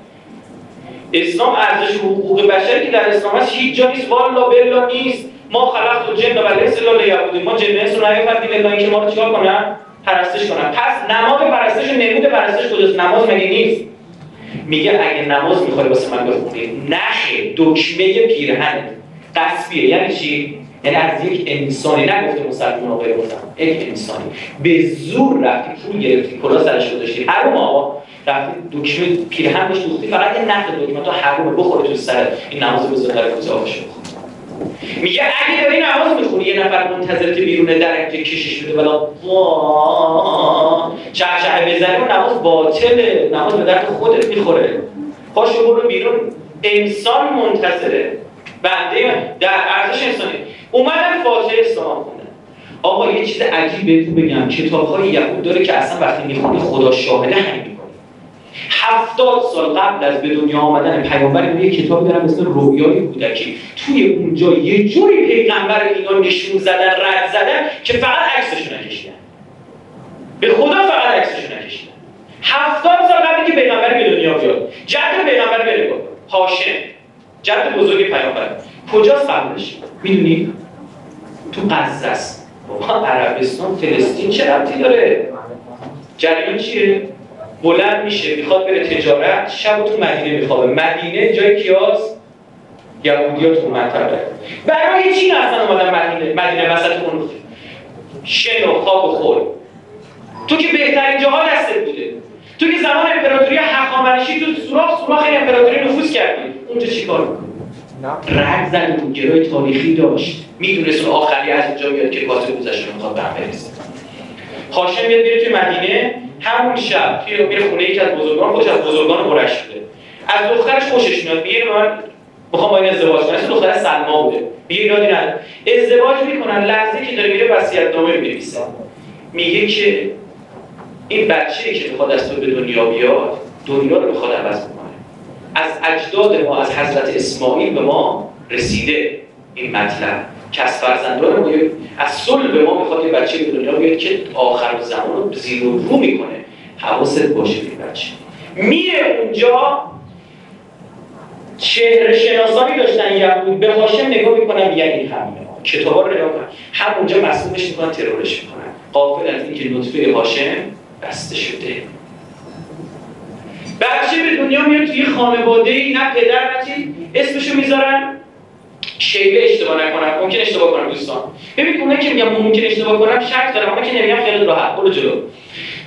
اسلام ارزش حقوق بشری که در اسلام هست هیچ جا نیست. والا بلا نیست. ما خلقت و جن و ليس الا بودیم ما جن انس رو الا اینکه ما رو چیکار کنن؟ پرستش کنن. پس نماز پرستش و نمود پرستش کجاست؟ نماز مگه نیست؟ میگه اگه نماز می‌خوای واسه من بخونی نخه. دکمه پیرهن. قصبیه یعنی چی؟ یعنی از یک انسانی. نگفته مسلمان آقای گفتم یک انسانی. به زور رفتی پول گرفتی کلا سرش رو داشتی هر ما دکمه پیرهن باش دوختی فقط یه نقد دکمه تا حرومه بخوره تو سر این نماز بزن در کوزه میگه اگه داری نماز می‌خونی یه نفر منتظر که بیرون در که کشش بده بلا چهچه بزنی و نماز باطله. نماز به درد خودت می‌خوره. پاشو برو بیرون. انسان منتظره. بنده در ارزش انسانی. اومدن فاتحه اسلام آقا یه چیز عجیب بهتون بگم. کتاب های یهود داره که اصلا وقتی می‌خونی خدا شاهده همین هفتاد سال قبل از به دنیا آمدن پیامبر یه کتابی دارم مثل رویای کودکی. توی اونجا یه جوری پیغمبر اینا نشون زدن رد زدن که فقط عکسشون نکشیدن. به خدا فقط عکسشون نکشیدن. هفتاد سال قبل که پیغمبر به دنیا بیاد. جد پیغمبر بره هاشم. جد بزرگ پیامبر. کجاست قبلش می‌دونی؟ تو غزه است. بابا عربستان فلسطین چه ربطی داره؟ جریان چیه؟ بلند میشه می‌خواد بره تجارت شب تو مدینه میخوابه. مدینه جای کیاس؟ یهودیات تو منطقه برای چی اصلا اومدن مدینه؟ مدینه وسط اون شن و خواب و خور تو که بهترین جاها دستت بوده. تو که زمان امپراتوری هخامنشی تو سوراخ سوراخ امپراتوری نفوذ کردی. اونجا چیکار رد زد اون گروه تاریخی داشت. می‌دونست آخری از اینجا میاد که کاتب گذشته می‌خواد به هم برسه هاشم میاد میره توی مدینه همون شب توی میره خونه یکی از بزرگان خوش از بزرگان قریش بوده. از دخترش خوشش میاد میگه من می‌خوام با این ازدواج کنم. دختر سلما بوده. میگه ایرادی نداره ازدواج می‌کنن لحظه که داره میره وصیت نامه می‌نویسه. میگه که این بچه که می‌خواد از تو به دنیا بیاد دنیا رو می‌خواد عوض کنه از اجداد ما از حضرت اسماعیل به ما رسیده. این مطلب. که از فرزندان ما از صلب ما می‌خواد یه بچه به دنیا بیاد که آخر زمان رو زیر و رو می‌کنه. حواست باشه به بچه. میره اونجا. چهره شناسانی داشتن یهود به هاشم نگاه می‌کنن میگن این همینه کتابا رو نگاه کنن همونجا مسئولش می‌کنن ترورش می‌کنن. قافل از اینکه نطفه هاشم بسته شده. بچه به دنیا میاد توی خانواده ای نه پدر نه اسمشو می‌ذارن شیبه اشتباه نکنم ممکن اشتباه کنم دوستان. ببین اونایی که میگم ممکن اشتباه کنم شک دارم اما که نمیگم خیلی راحت. برو جلو.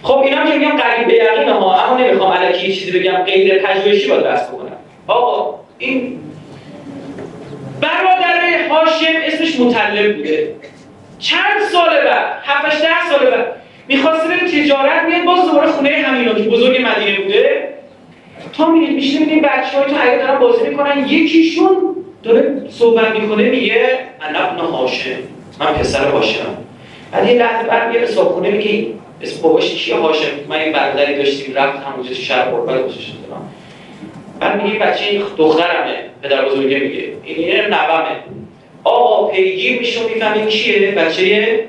خب اینا که میگم قریب به یقین ها اما نمی‌خوام الکی چیزی بگم غیر پژوهشی باید بحث بکنم. آقا این برادر هاشم اسمش مطلب بوده. چند سال بعد 7 ده سال بعد می‌خواسته بره تجارت میاد باز دوباره خونه همینا که بزرگ مدینه بوده. تا میرید میشه می‌بینید بچه‌ها تو حیاط دارن بازی می‌کنن یکیشون داره صحبت می‌کنه میگه انا ابن هاشم. من پسر هاشم بعد یه لحظه بعد میگه به صاحبخونه میگه اسم باباش کیه هاشم؟ من این برادری داشتیم رفت همونجا شهر قربت گذاشت بعد میگه بچه دخترمه پدر بزرگه میگه. این یه نوامه آقا پیگیر میشه می‌فهمین کیه؟ بچه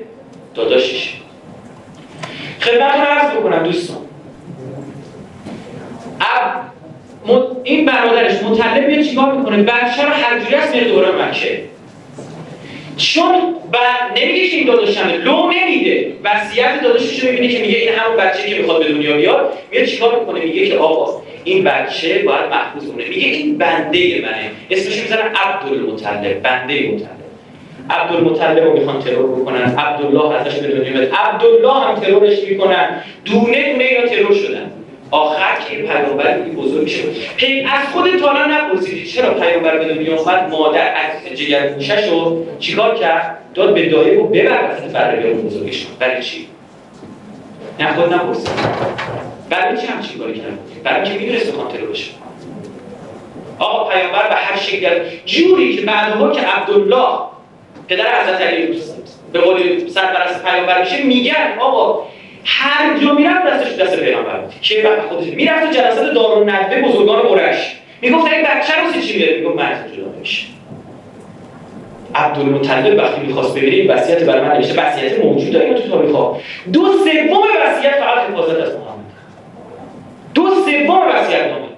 داداشش. خدمتتون عرض بکنم دوستان. این برادرش مطلب میاد چیکار می‌کنه؟ بچه رو هر جوری از میره دوباره مکه چون و نمیگه که این داداشمه. لو نمیده. وصیت داداشش رو می‌بینه که میگه این همون بچه که می‌خواد به دنیا بیاد میاد چیکار می‌کنه؟ میگه که آقا این بچه باید محفوظ کنه میگه این بنده منه. اسمش می‌ذارن عبدالمطلب بنده مطلب. عبدالمطلب رو می‌خوان ترور بکنن. عبدالله ازش به دنیا عبدالله هم ترورش می‌کنن. دونه دونه اینا ترور شدن. آخر که این پیامبر این بزرگ پی از خود تالا نپرسیدید چرا پیامبر به دنیا اومد مادر از جگر گوشش رو چیکار کرد؟ داد به دایه و ببر وسط برای بزرگش. برای چی؟ نه خود نپرسید. برای چی هم چی کاری کرد برای اینکه می‌دونست بشه آقا پیامبر به هر شکل جوری که بعدها که عبدالله پدر حضرت علی به قول سرپرست پیامبر میشه میگن آقا هر جا می‌رفت دستش دست پیامبر که بعد خودش می‌رفت تو جلسات دارالندوه بزرگان قریش. می‌گفت این بچه رو چی میره می‌گفت جدا نمیشه عبدالمطلب وقتی می‌خواست ببینه این وصیت برای من نمیشه وصیت موجود اینو تو تاریخ دو سوم وصیت فقط حفاظت از محمد. دو سوم وصیت نامه.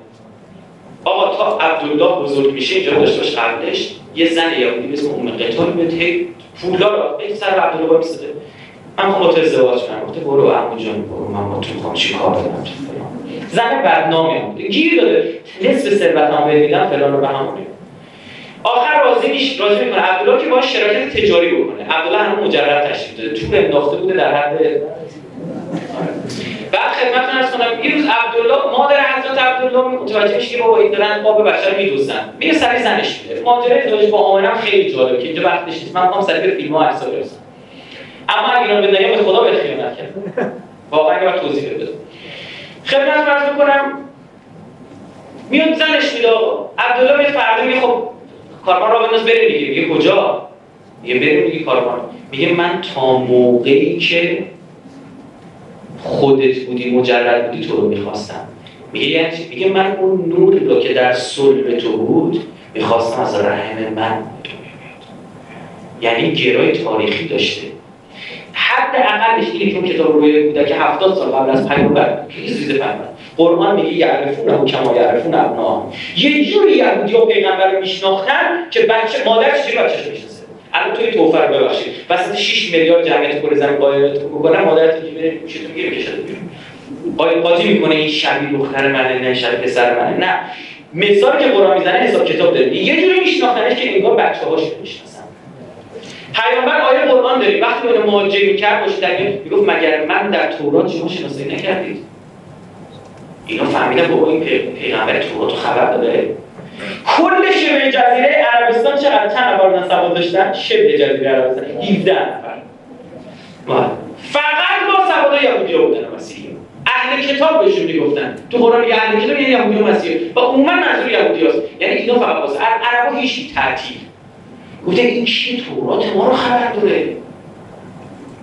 آقا تا عبدالله بزرگ میشه اینجا داشته باش قبلش یه زن یهودی به اسم ام قتال میاد هی پولا رو سر عبدالله میسده با تو ازدواج کنم گفته برو عمو جان برو من با تو می‌خوام چیکار کنم زن بدنامی بوده گیر داده. نصف ثروتام بهت میدم فلان رو به همونی آخر راضی میش راضی می‌کنه. عبدالله که باش شراکت تجاری بکنه. عبدالله هم مجرد تشریف داده تو انداخته بوده در حد بعد خدمتتون ارز کنم یه روز عبدالله مادر حضرت عبدالله متوجه میشه که بابا این دارن قاب بشر میدوزن. میره سری زنش میده. ماجرای ازدواج با آمنم خیلی جالبه که اینجا وقتش نیست. من می‌خوام سری به فیلم ها عکسا برسم اما اگر اینا به به خدا به خیانت کرد. واقعا اگر توضیح بده. خدمت عرض بکنم میاد زنش میده آقا. عبدالله میاد فردا میگه خب کارمان را بنداز بریم دیگه. میگه کجا؟ میگه بریم میگه کارمان میگه من تا موقعی که خودت بودی مجرد بودی تو رو می‌خواستم. میگه یعنی میگه من اون نور رو که در صلب تو بود می‌خواستم از رحم من یعنی گرای تاریخی داشته. حد اقلش اینه که کتاب روی بوده که 70 سال قبل از پیامبر. زیده پیامبر؟ قرآن میگه یعرفون هم کما یعرفون ابنا یه جوری یهودی و پیغمبر رو میشناختن که بچه مادر چجوری بچه‌ش می‌شناسه؟ الان توی توفر ببخشید. وسط 6 میلیارد جمعیت کره زمین قایمت بکنن مادرت میگه میشه تو میگه بکشه بیرون قاضی می‌کنه این شبیه دختر منه نه شبیه پسر منه. نه. مثالی که قرآن می‌زنه حساب کتاب داره. یه جوری میشناختنش که انگار بچه‌هاش می‌شناسن پیامبر آیه قرآن داریم. وقتی به مواجه می‌کرد مشتری می‌گفت مگر من در تورات شما شناسایی نکردید؟ اینا فهمیدن بابا این پیغمبر تورات خبر داده. کل شبه جزیره عربستان چقدر چند نفر سواد داشتن؟ شبه جزیره عربستان. 17 نفر. فقط با سواد یهودی بودن مسیحی اهل کتاب بهشون می‌گفتن. تو قرآن میگه اهل کتاب یعنی یهودی و مسیح و عموما منظور یهودی هست یعنی اینا فقط واسه عربا هیچ تعطیل گفته این چی تورات ما رو خبر داره.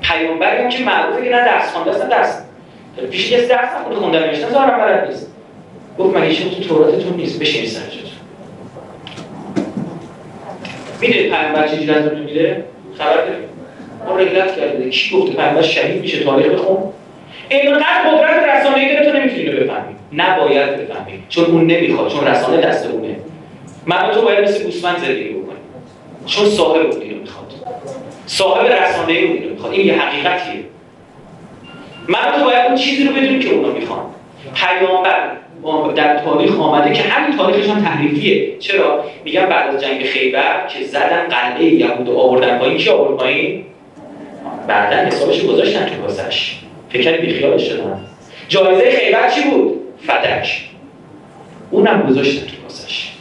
پیامبری که معروفه که نه درس خوانده است درس. پیش کسی درس نخونده خوندن نوشتن ظاهرا بلد نیست. گفت مگه تو توراتتون نیست؟ بشین سر جاتون. می‌دونید پیامبر چه دنیا میره خبر داریم ما رگلت کرده کی گفته پیامبر شهید میشه تاریخ بخون؟ اینقدر قدرت رسانه‌ای داره تو نمی‌تونی بفهمی نباید بفهمی چون اون نمی‌خواد چون رسانه دست اونه. من تو باید مثل گوسفند زندگی چون صاحب اون اینو می‌خواد. صاحب رسانه اون اینو می‌خواد. این یه حقیقتیه. من تو باید اون چیزی رو بدونی که اونا می‌خوان. پیامبر در تاریخ آمده که همین تاریخش هم تحریفیه. چرا؟ میگن بعد از جنگ خیبر که زدن قلعه یهود آوردن پایین. کی آورد پایین؟ بعدا حسابش گذاشتن تو واسش فکر بیخیالش شدن. جایزه خیبر چی بود؟ فدک اونم گذاشتن تو واسش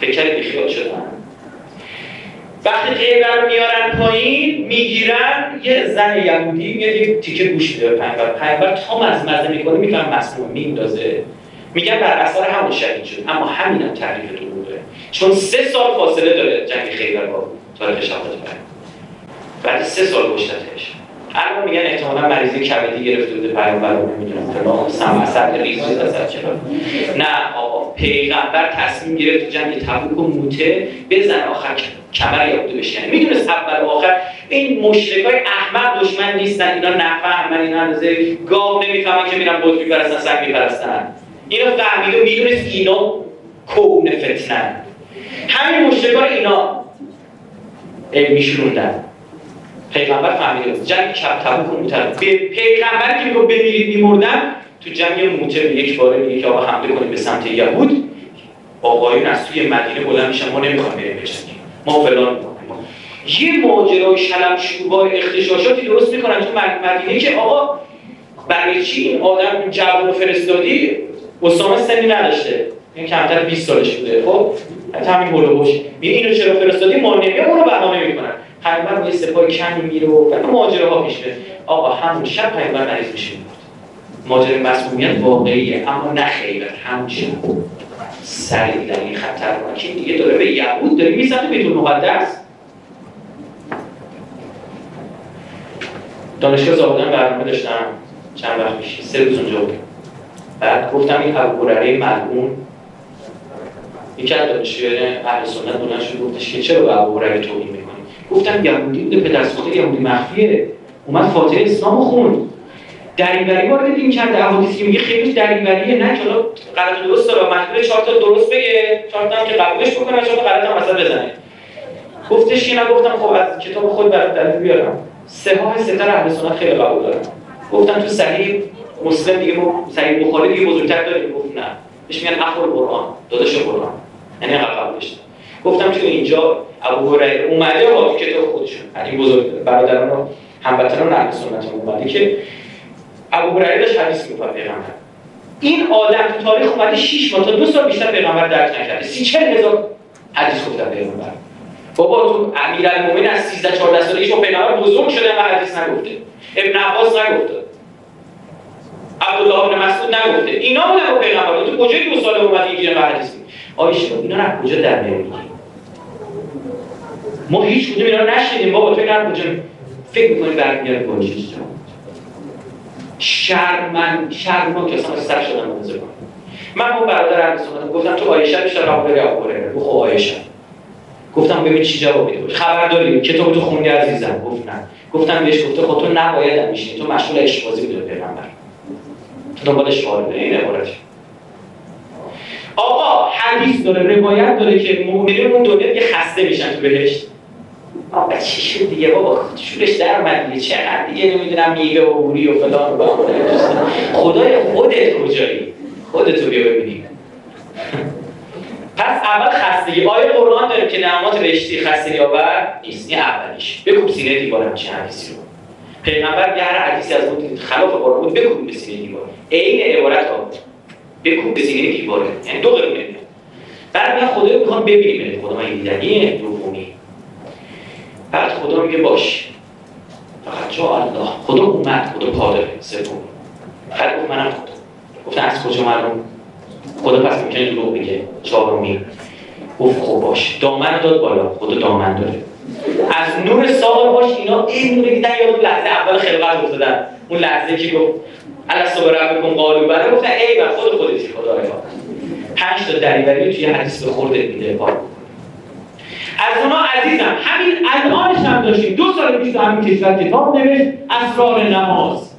فکر بیخیال شدن. وقتی خیبر میارن پایین می‌گیرن یه زن یهودی میاد یه تیکه گوش میده به پیامبر. تا مزمزه می‌کنه میفهم مسموم میندازه. میگن بر اثر همون شهید شد اما همین هم تعریف دروغه چون سه سال فاصله داره جنگ خیبر با تاریخ شهادت بعد سه سال کشتتش الان میگن احتمالا مریضی کبدی گرفته بوده پیامبر رو نمی‌دونم فلان. سم اثر ریز ریز اثر چرا؟ نه آقا پیغمبر تصمیم گرفت جنگ تبوک و موته بزن آخر کمر یهودی بشکنه می‌دونست اول و آخر این مشرکای احمد دشمن نیستن اینا نفهمن اینا اندازه گاو نمی‌فهمن که میرن بت میپرستن سگ میپرستن. اینو فهمید و می‌دونست اینا کون فتنن. همین مشرکان اینا میشروندن پیغمبر فهمیده جنگ کب تبوک و موتر به پیغمبر که میگو بمیرید میمردن تو جنگ موتر یک باره میگه که آقا حمله کنیم به سمت یهود آقایون از توی مدینه بلند میشن ما نمی‌خوام بریم بجنگیم ما فلان یه ماجرای شلم شوربای اختشاشاتی درست می‌کنن تو مدینه که آقا برای چی این آدم جوان فرستادی؟ اسامه سنی نداشته. این کمتر 20 سالش بوده. خب همین هولوش میگه اینو چرا فرستادی؟ ما نمیگه اونو بهانه می‌کنن. پیامبر یه سپاه کمی میره و ماجراها پیش میره آقا همون شب پیامبر مریض میشه. ماجرای مسمومیت واقعیه اما نه خیلی همون شب. سریع در این خطرناکی دیگه داره به یهود داره می‌زنه بیت المقدس؟ دانشگاه زابدان برنامه داشتم. چند وقت پیش. سه روز اونجا بود. بعد گفتم این ابو هریره ملعون یکی از دانشجویان اهل سنت بلند شد گفتش که چرا به ابو هریره توهین گفتم یهودی بوده پدرسوخته یهودی مخفیه. اومد فاتحه اسلام خوند. دریوری وارد دین کرده احادیثی که میگه خیلی دریوریه نه که حالا غلط درست داره مجبور چهار تا درست بگه چهار تا که قبولش بکنه چهار تا غلط هم مثلا بزنه. گفتش که نگفتم خب از کتاب خود برات دلیل بیارم. سه ها ستر اهل سنت خیلی قبول دارم گفتم تو صحیح مسلم دیگه صحیح بخاری دیگه بزرگتر داره. گفت نه. بهش میگن اخر قرآن داداش قرآن. یعنی قبول داشت گفتم تو اینجا ابو هریره اومده با کتاب خودشون این بزرگ برادران هموطنان اهل سنت اومده که ابو هریره داشت حدیث می‌گفت پیغمبر. این آدم تو تاریخ اومده 6 ماه تا دو سال بیشتر پیغمبر درک نکرده. سی چل هزار حدیث گفتن پیغمبر. بابا تو امیرالمومنین از 13 14 سالگیش با پیغمبر بزرگ شده و حدیث نگفته. ابن عباس نگفته. عبدالله بن مسعود نگفته. اینا بودن با پیغمبر تو کجای دو سال اومدی اینجوری حدیث آیشه اینا رو کجا در میاری ما هیچ کدوم اینا نشنیدیم. بابا تو اینا کجا فکر می‌کنی برمیگرده با چیز شرمن شرما که اصلا سر شدن منظور کنم من اون برادر سنت گفتم تو آیشه بیشتر داری ابو هریره گفت خب آیشه گفتم ببین چی جواب میده. خبر داری کتاب تو خوندی عزیزم. گفت نه. گفتم بهش گفته خب تو نباید میشینی. تو مشغول اشبازی بوده پیغمبر. تو دنبال اشغال این عبارت آقا حدیث داره روایت داره که مؤمنین اون دنیا دیگه خسته میشن تو بهشت. آقا چی شد دیگه بابا؟ شورش در اومد دیگه. چقدر دیگه نمی‌دونم میوه و بوری و فلان و خدای خودت کجایی؟ خودتو بیا ببینی پس اول خستگی. آیه قرآن داریم که نعمات بهشتی خستگی آور نیست این اولیش. بکوب سینه دیوار همچین حدیثی رو. پیغمبر یه هر حدیثی از بود خلاف قرآن بود بکوب به سینه دیوار. عین عبارت ها بکوب به سینه دیواره. یعنی دو قرون بعد میگن خدای می‌خوام ببینیم. خدا من دیدنیه دومی. بعد خدا میگه باش. فقط جا الله. خدا اومد خدا قادره سوم. خیلی گفت منم خدا. گفتن از کجا معلوم؟ خدا پس ممکنه دروغ بگه چهارمی. گفت خب باش. دامن داد بالا. خدا دامن داره. از نور سال باش. اینا این نور دیدن یاد لحظه اول خلقت افتادن. اون لحظه که گفت الاستا به رب کن قالو بله گفتن ای بر خود خودتی خدا را پنج تا دریوری توی حدیث به خورده میده. پا از اونا عزیزم. همین الانش هم داشتیم. دو سال پیش همین کشور کتاب نوشت اسرار نماز.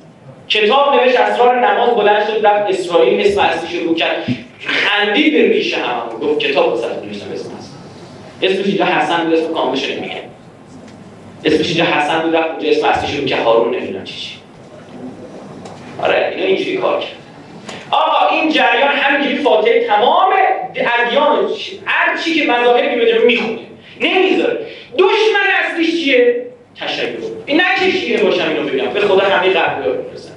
کتاب نوشت اسرار نماز بلند شد رفت اسرائیل اسم اصلی شروع کرد. خندی به ریشه هم گفت کتاب واسه نوشتم اسم اصلی اسمش اینجا حسن بود اسم کاملش نمیگه اسمش اینجا حسن بود رفت اونجا اسم اصلی شروع که هارون نمی‌دونم چی آره اینا اینجوری کار کرد. آقا این جریان همینجوری فاتحه تمام ادیان هر چی که مذاهب میگه می‌خونه. نمی‌ذاره. دشمن اصلیش چیه؟ تشیع این نکشیه باشم اینو بگم. به خدا همه قبل می‌رسن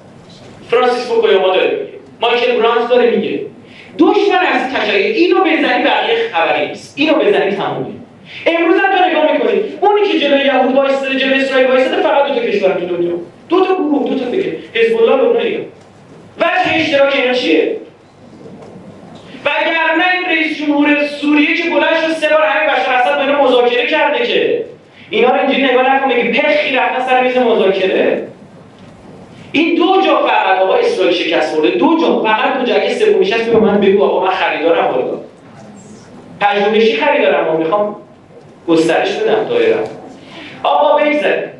فرانسیس فوکویاما داره میگه. مایکل برانز داره میگه. دشمن از تشیع اینو بزنی بقیه خبری نیست. اینو بزنی تمومه. امروز هم تو نگاه می‌کنید اونی که جلوی یهود وایساده جلوی اسرائیل وایساده فقط دو تا کشور تو دنیا دو تا گروه دو تا فکر. حزب الله لبنان وجه اشتراک اینا چیه؟ وگرنه این رئیس جمهور سوریه که بلند شد سه بار همین بشار اسد با مذاکره کرده که. اینا رو اینجوری نگاه نکن که پخی رفتن سر میز مذاکره. این دو جا فقط آقا اسرائیل شکست خورده. دو جا. فقط دو جا اگه سومیش هست به من بگو آقا من خریدارم والا پژوهشی خریدارم می‌خوام گسترش بدم دایره آقا بگذاریم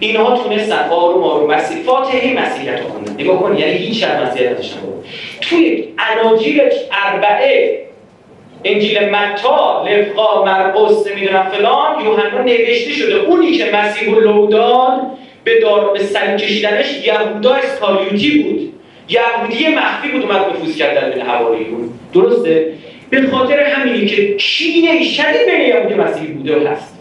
اینها تونستن آروم آروم مسیح فاتحه مسیحیت رو خوندن نگاه کن یعنی هیچ از مسیحیت نداشتن. توی اناجیل اربعه انجیل متا لفقا مرقس نمی‌دونم فلان یوحنا نوشته شده. اونی که مسیح لودان به دار به سن کشیدنش یهودا اسکاریوتی بود. یهودی مخفی بود اومد نفوذ کرد در بین حواریون درسته؟ به خاطر همینی که کینه شدید بین یهودی مسیحی بوده و هست.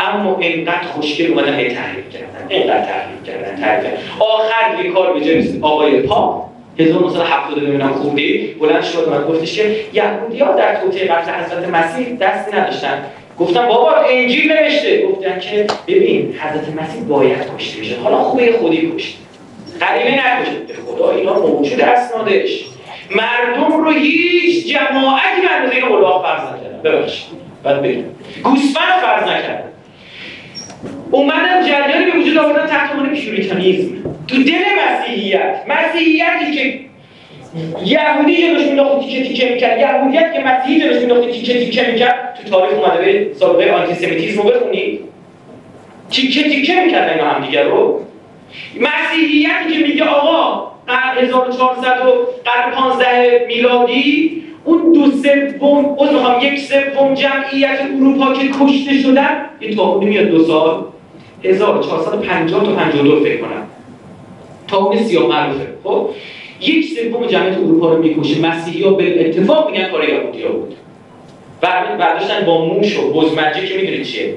اما اینقدر خوشگل اومدن هی تحریف کردن. اینقدر تحریف کردن تحریف کردن. آخر یه کار به جنس آقای پاپ. 1970 نمی‌دونم خوندی بلند شد من گفتش که یهودی ها در توطئه قتل حضرت مسیح دستی نداشتن. گفتم بابا انجیل نوشته. گفتن که ببین حضرت مسیح باید کشته بشه. حالا خوبه خودی کشت قریبه نکشه به خدا اینا موجود اسنادش مردم رو هیچ جماعتی به اندازه این فرض نکردن. ببخشید. بعد بگم. گوسفند فرض نکردن اومدن جریانی به وجود آوردن تحت عنوان پیوریتانیزم تو دل مسیحیت. مسیحیتی که یهودی جلوش مینداخت تیکه تیکه می‌کرد. یهودیت که مسیحی جلوش مینداخت تیکه تیکه می‌کرد تو تاریخ اومده به سابقه آنتیسمیتیسم رو بخونید تیکه تیکه می‌کرد اینا هم دیگر رو. مسیحیتی که میگه آقا قرن 1400 و قرن 15 میلادی اون دو سوم از می‌خوام یک سوم جمعیت اروپا که کشته شدن این تا میاد دو سال. 1450 تا 52 فکر کنم. تا اون سیاه معروفه. خب؟ یک سوم جمعیت اروپا رو می‌کشه. مسیحی ها به اتفاق میگن کار یهودی ها بود. برداشتن با موش و بزمجه که می‌دونید چیه؟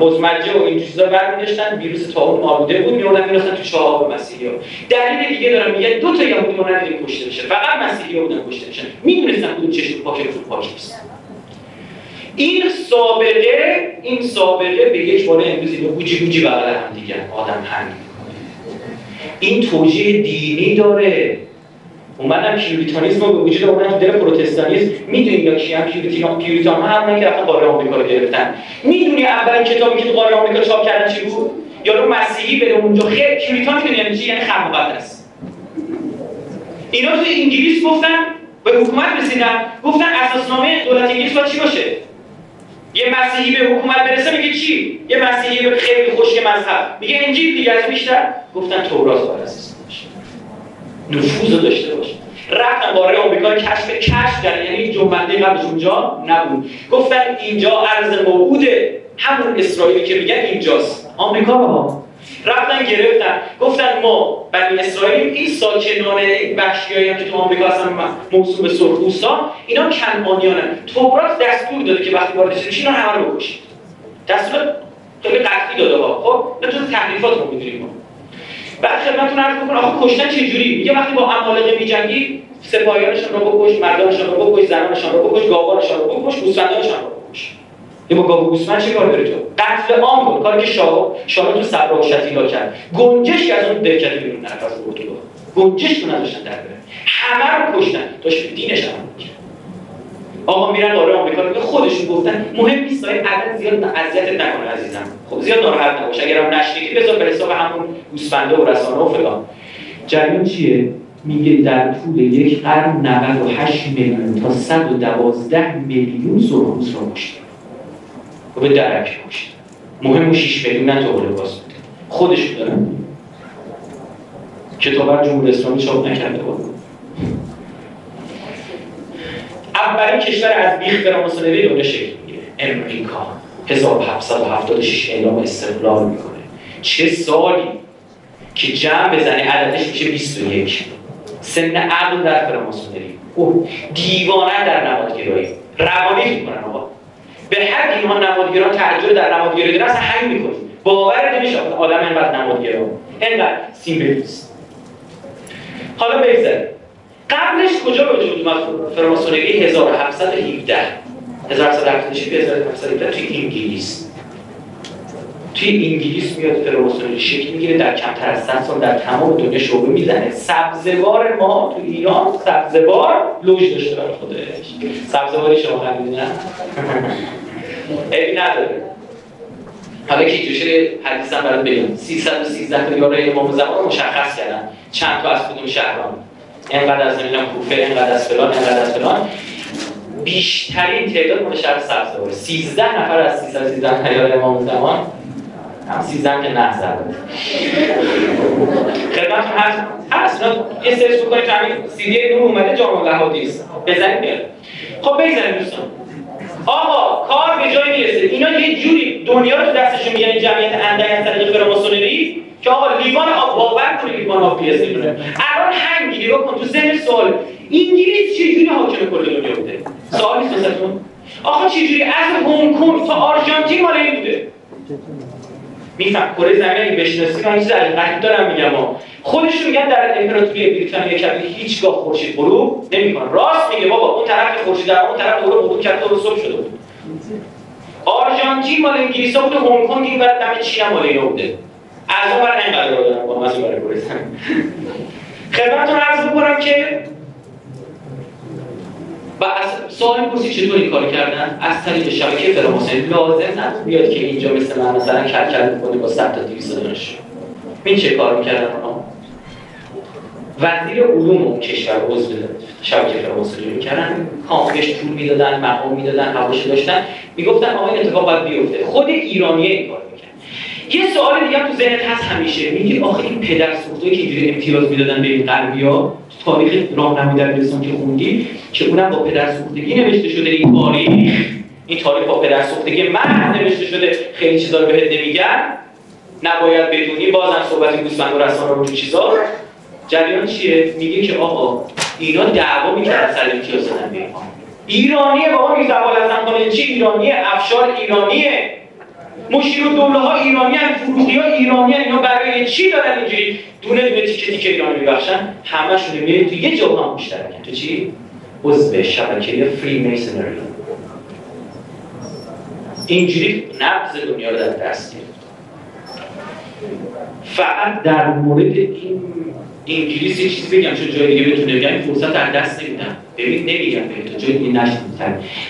بزمجه و این چیزا برمی‌داشتن. ویروس تاون آلوده بود میوردن می‌ریختن تو چاه مسیحی ها. دلیل دیگه دارم میگن دو تا یهودی رو ندیدیم کشته بشه فقط مسیحی ها بودن کشته بشن. می‌دونستن کدوم چشم پاک رو پاک نیست. این سابقه این سابقه به یک بار امروز اینو گوجی گوجی بغل هم دیگه آدم همین این توجیه دینی داره. اومدن پیوریتانیسم رو به وجود تو دل پروتستانیسم. می‌دونی یا کی هم پیوریتان پیوریتان هم که رفتن قاره آمریکا رو گرفتن. می‌دونی اولین کتابی که تو قاره آمریکا چاپ کردن چی بود؟ یارو مسیحی بره اونجا. خیلی پیوریتان می‌دونی یعنی چی؟ یعنی خر مقدس اینا تو انگلیس گفتن به حکومت رسیدن. گفتن اساسنامه دولت انگلیس باید چی باشه؟ یه مسیحی به حکومت برسه میگه چی؟ یه مسیحی خیلی خوشی مذهب. میگه انجیل دیگه از بیشتر. گفتن تورات باید نفوذ داشته باشه. رفتن قاره آمریکا کشف کشف کردن. یعنی جنبنده قبلش اونجا نبود. گفتن اینجا ارز موعوده همون اسرائیلی که میگن اینجاست. آمریکا ها رفتن گرفتن. گفتن ما بنی اسرائیل این ساکنان بخشیایی که تو آمریکا هستن موسوم به سرخپوستان اینا کنعانیانن تورات دستور داده که وقتی وارد شدید اینا همه رو بکشید دستور خیلی قطعی داده ها. خب نه تو تحریفات رو می‌دونیم ما بعد خدمتتون عرض بکنم آخه کشتن چجوری؟ میگه وقتی با عمالقه میجنگی سپاهیانشون رو بکش مردانشون رو بکش زنانشون رو بکش گاوانشون رو بکش گوسفندانشون رو بکش. یه با گاو گوسفند چه کار داری تو؟ قتل عام کن. کاری که شاه شاه تو صبر و شتیلا کرد. گنجشی از اون دهکده بیرون نفس برد تو گنجش رو نداشتن در بره. همه رو کشتن. داشت دینش هم آقا میرن قاره آمریکا رو خودشون گفتن مهم نیست داره عدد زیاد اذیتت نکنه عزیزم. خب زیاد ناراحت نباش. اگرم نشنیدی بذار به حساب همون گوسفنده و رسانه و فلان. جریان چیه؟ میگه در طول یک قرن 98 میلیون تا 112 میلیون سرخپوست رو کشته و به درک کشته مهم 6 میلیون نه تو باز. بوده خودش دارن کتاب جمهوری اسلامی چاپ نکرده بود. اولین کشور از بیخ فراماسونری دنیا شکل می‌گیره. امریکا. 1776 اعلام استقلال می‌کنه. چه سالی که جمع بزنه عددش میشه 21 سن عقل در فراماسونری او دیوانه در نمادگرایی روانی می‌کنن آقا. به حد اینها نمادگران تعجب در نمادگرایی دارن اصلا همین می‌کنی باور نمیشه آدم اینقدر نمادگرا اینقدر سیمبلیست حالا بگذاریم. قبلش کجا به وجود اومد؟ فراماسونری 1717 1776 به 1717 توی انگلیس. توی انگلیس میاد فراماسونری شکل می‌گیره در کمتر از 100 سال در تمام دنیا شعبه می‌زنه. سبزوار ما تو ایران سبزوار لوژ داشته برای خودش سبزواری شما خریدین نه؟ ابی نداره. حالا که جوشه حدیث هم برات بگم. 313 تا یار امام زمان مشخص کردن. چند تا از کدوم شهران اینقدر از نمی‌دونم کوفه اینقدر از فلان اینقدر از فلان. بیشترین تعداد مال شهر سبزوار. 13 نفر از 313 تا یار امام زمان 13 که نه زد خدمتتون هست. هست. یه سرچ بکنید تو همین سیدی نور اومده جامع الحدیث بزنید بیاد خب بگذاریم دوستان. آقا کار به جای می‌رسه. اینا یه جوری دنیا رو دستشون میگن جمعیت اندک از طریق فراماسونری که آقا لیوان آب باور کنه لیوان آب پیاس می‌دونه الان هنگی نگاه کن تو ذهن سوال. انگلیس جوری حاکم کل دنیا بوده؟ سوال نیست واسهتون. آقا جوری از هنگ کنگ تا آرژانتین مال این بوده. میفهم. کره زمین اگه بشناسی من چیز عجیب دارم میگم. ها خودشون میگن در امپراتوری بریتانیا کبیر هیچگاه خورشید غروب نمی‌کنه. راست میگه بابا اون طرف خورشید در اون طرف غروب غروب کرده و صبح شده بود. آرژانتین مال انگلیسا بود و هنگ کنگ این دم چین مال اینا بوده. از اون برای اینقدر رو دارم با از اون برای خدمتتون عرض بکنم که و از سوال می‌پرسی چطور این کار کردن؟ از طریق شبکه فراماسونی لازم نداره بیاد که اینجا مثل من مثلا کل می‌کنه با 100 تا 200 دانش. این چه کار می‌کردن اونا؟ وزیر علوم کشور عضو شبکه فراماسونی می‌کردن. کامپش پول می‌دادن مقام می‌دادن حواشی داشتن. می‌گفتن آقا این اتفاق باید بیفته. خود ایرانیه این کار. یه سوال دیگه تو ذهنت هست همیشه. میگی آخه این پدر سوخته که اینجوری امتیاز می‌دادن به این غربیا تاریخ راهنمایی دبیرستان که خوندی که اونم با پدر سوختگی نوشته شده این تاریخ. این تاریخ با پدر سوختگی من نوشته شده. خیلی چیزا رو بهت نمیگن. نباید بدونی بازم صحبت گوسفند و رسانه رو چیزا. جریان چیه؟ میگه که آقا اینا دعوا می‌کردن سر امتیاز دادن ایرانیه بابا زوال از چی؟ ایرانیه افشار ایرانیه. مشیر و دوله ها ایرانی هم فروخی ها ایرانی هم اینا برای چی دارن اینجوری؟ دونه دونه تیکه تیکه ایرانی میبخشن همشون میره تو یه هم مشترکن تو چی؟ عضو شبکه فری میسنری اینجوری نبض دنیا رو در دست گرفت فقط در مورد این انگلیس یه چیزی بگم چون جای دیگه بتونه بگم فرصت از دست نمیدم ببین نمیگم به تو جای دیگه نشد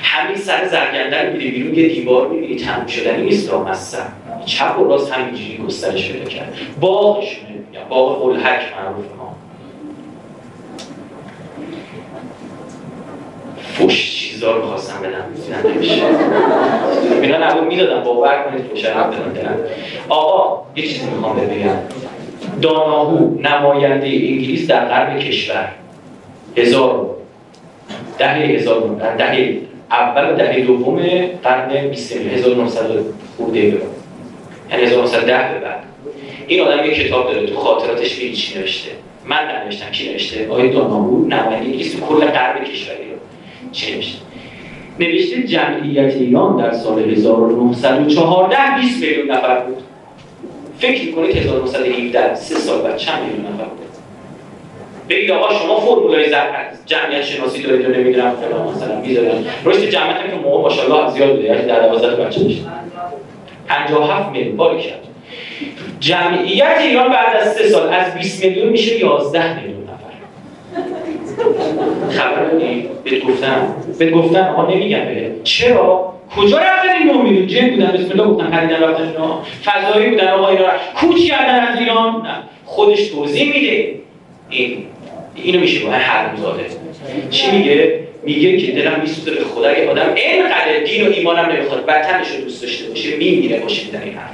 همین سر زرگنده رو میری بیرون یه دیوار می‌بینی تموم شدنی نیست را مستر چپ و راست همینجوری گسترش پیدا کرد. باغشونه میگم. باغ قلحک معروف ما. فش چیزا رو خواستم بدم اینا نبود می‌دادم. باور کنید فشر هم بدم. آقا یه چیزی می‌خوام بگم. داناهو نماینده انگلیس در غرب کشور. هزار دهه هزار دهه اول و دهه دوم قرن 20 1900 خورده به یعنی 1910 به بعد. این آدم یه کتاب داره تو خاطراتش میگه چی نوشته. من ننوشتم کی نوشته. آقای داناهو نماینده انگلیس تو کل غرب کشوری رو چی نوشته؟ نوشته جمعیت ایران در سال 1914 20 میلیون نفر بود. فکر می‌کنید 1917 سه سال بعد چند میلیون نفر بود؟ بگید آقا شما فرمولای جمعیت شناسی دارید و نمی‌دونم فلان مثلا می‌ذارن رشد جمعیت که موقع ماشاءالله زیاد بوده. یعنی در 12 بچه داشت 57 میلیون. باری کرد جمعیت ایران بعد از سه سال از 20 میلیون میشه 11 میلیون خبر داری بهت گفتم. بهت گفتم. آقا نمیگم به چرا؟ کجا رفتن این 9 میلیون؟ جن بودن. بسم الله گفتن. خریدن رفتن اینا. فضایی بودن. آقا اینا کوچ کردن از ایران. نه. خودش توضیح میده. این اینو میشه با هر زاده چی میگه؟ میگه که دلم میسوزه به خدا اگه آدم اینقدر دین و ایمانم نمی‌خواد وطنش رو دوست داشته باشه میمیره باشه میدن این حرف.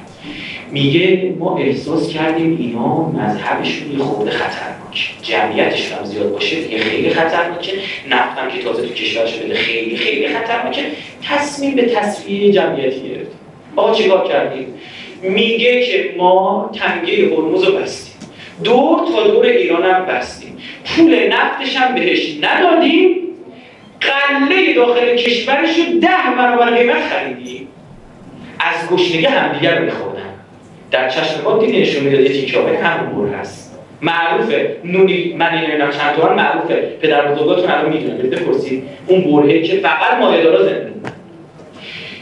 میگه ما احساس کردیم اینا مذهبشون یه خورده خطرناک. جمعیتشون هم زیاد باشه دیگه خیلی خطرناکه. نفتم که تازه تو کشورش بده خیلی خیلی خطرناکه. تصمیم به تصفیه جمعیتی گرفت. آقا چیکار کردیم؟ میگه که ما تنگه هرمز رو بستیم. دور تا دور ایران هم بستیم. پول نفتش هم بهش ندادیم. قله داخل کشورش رو ده برابر قیمت خریدیم. از گشنگی همدیگر میخوردن. در چشم ما دیدی نشون می‌داد یه تیکه همون بر هست. معروفه. نونی من نمی‌دونم چند تومن. معروفه. پدر بزرگاتون الان می‌دونن. برید بپرسید. اون برهه که فقط مایه‌دارا زنده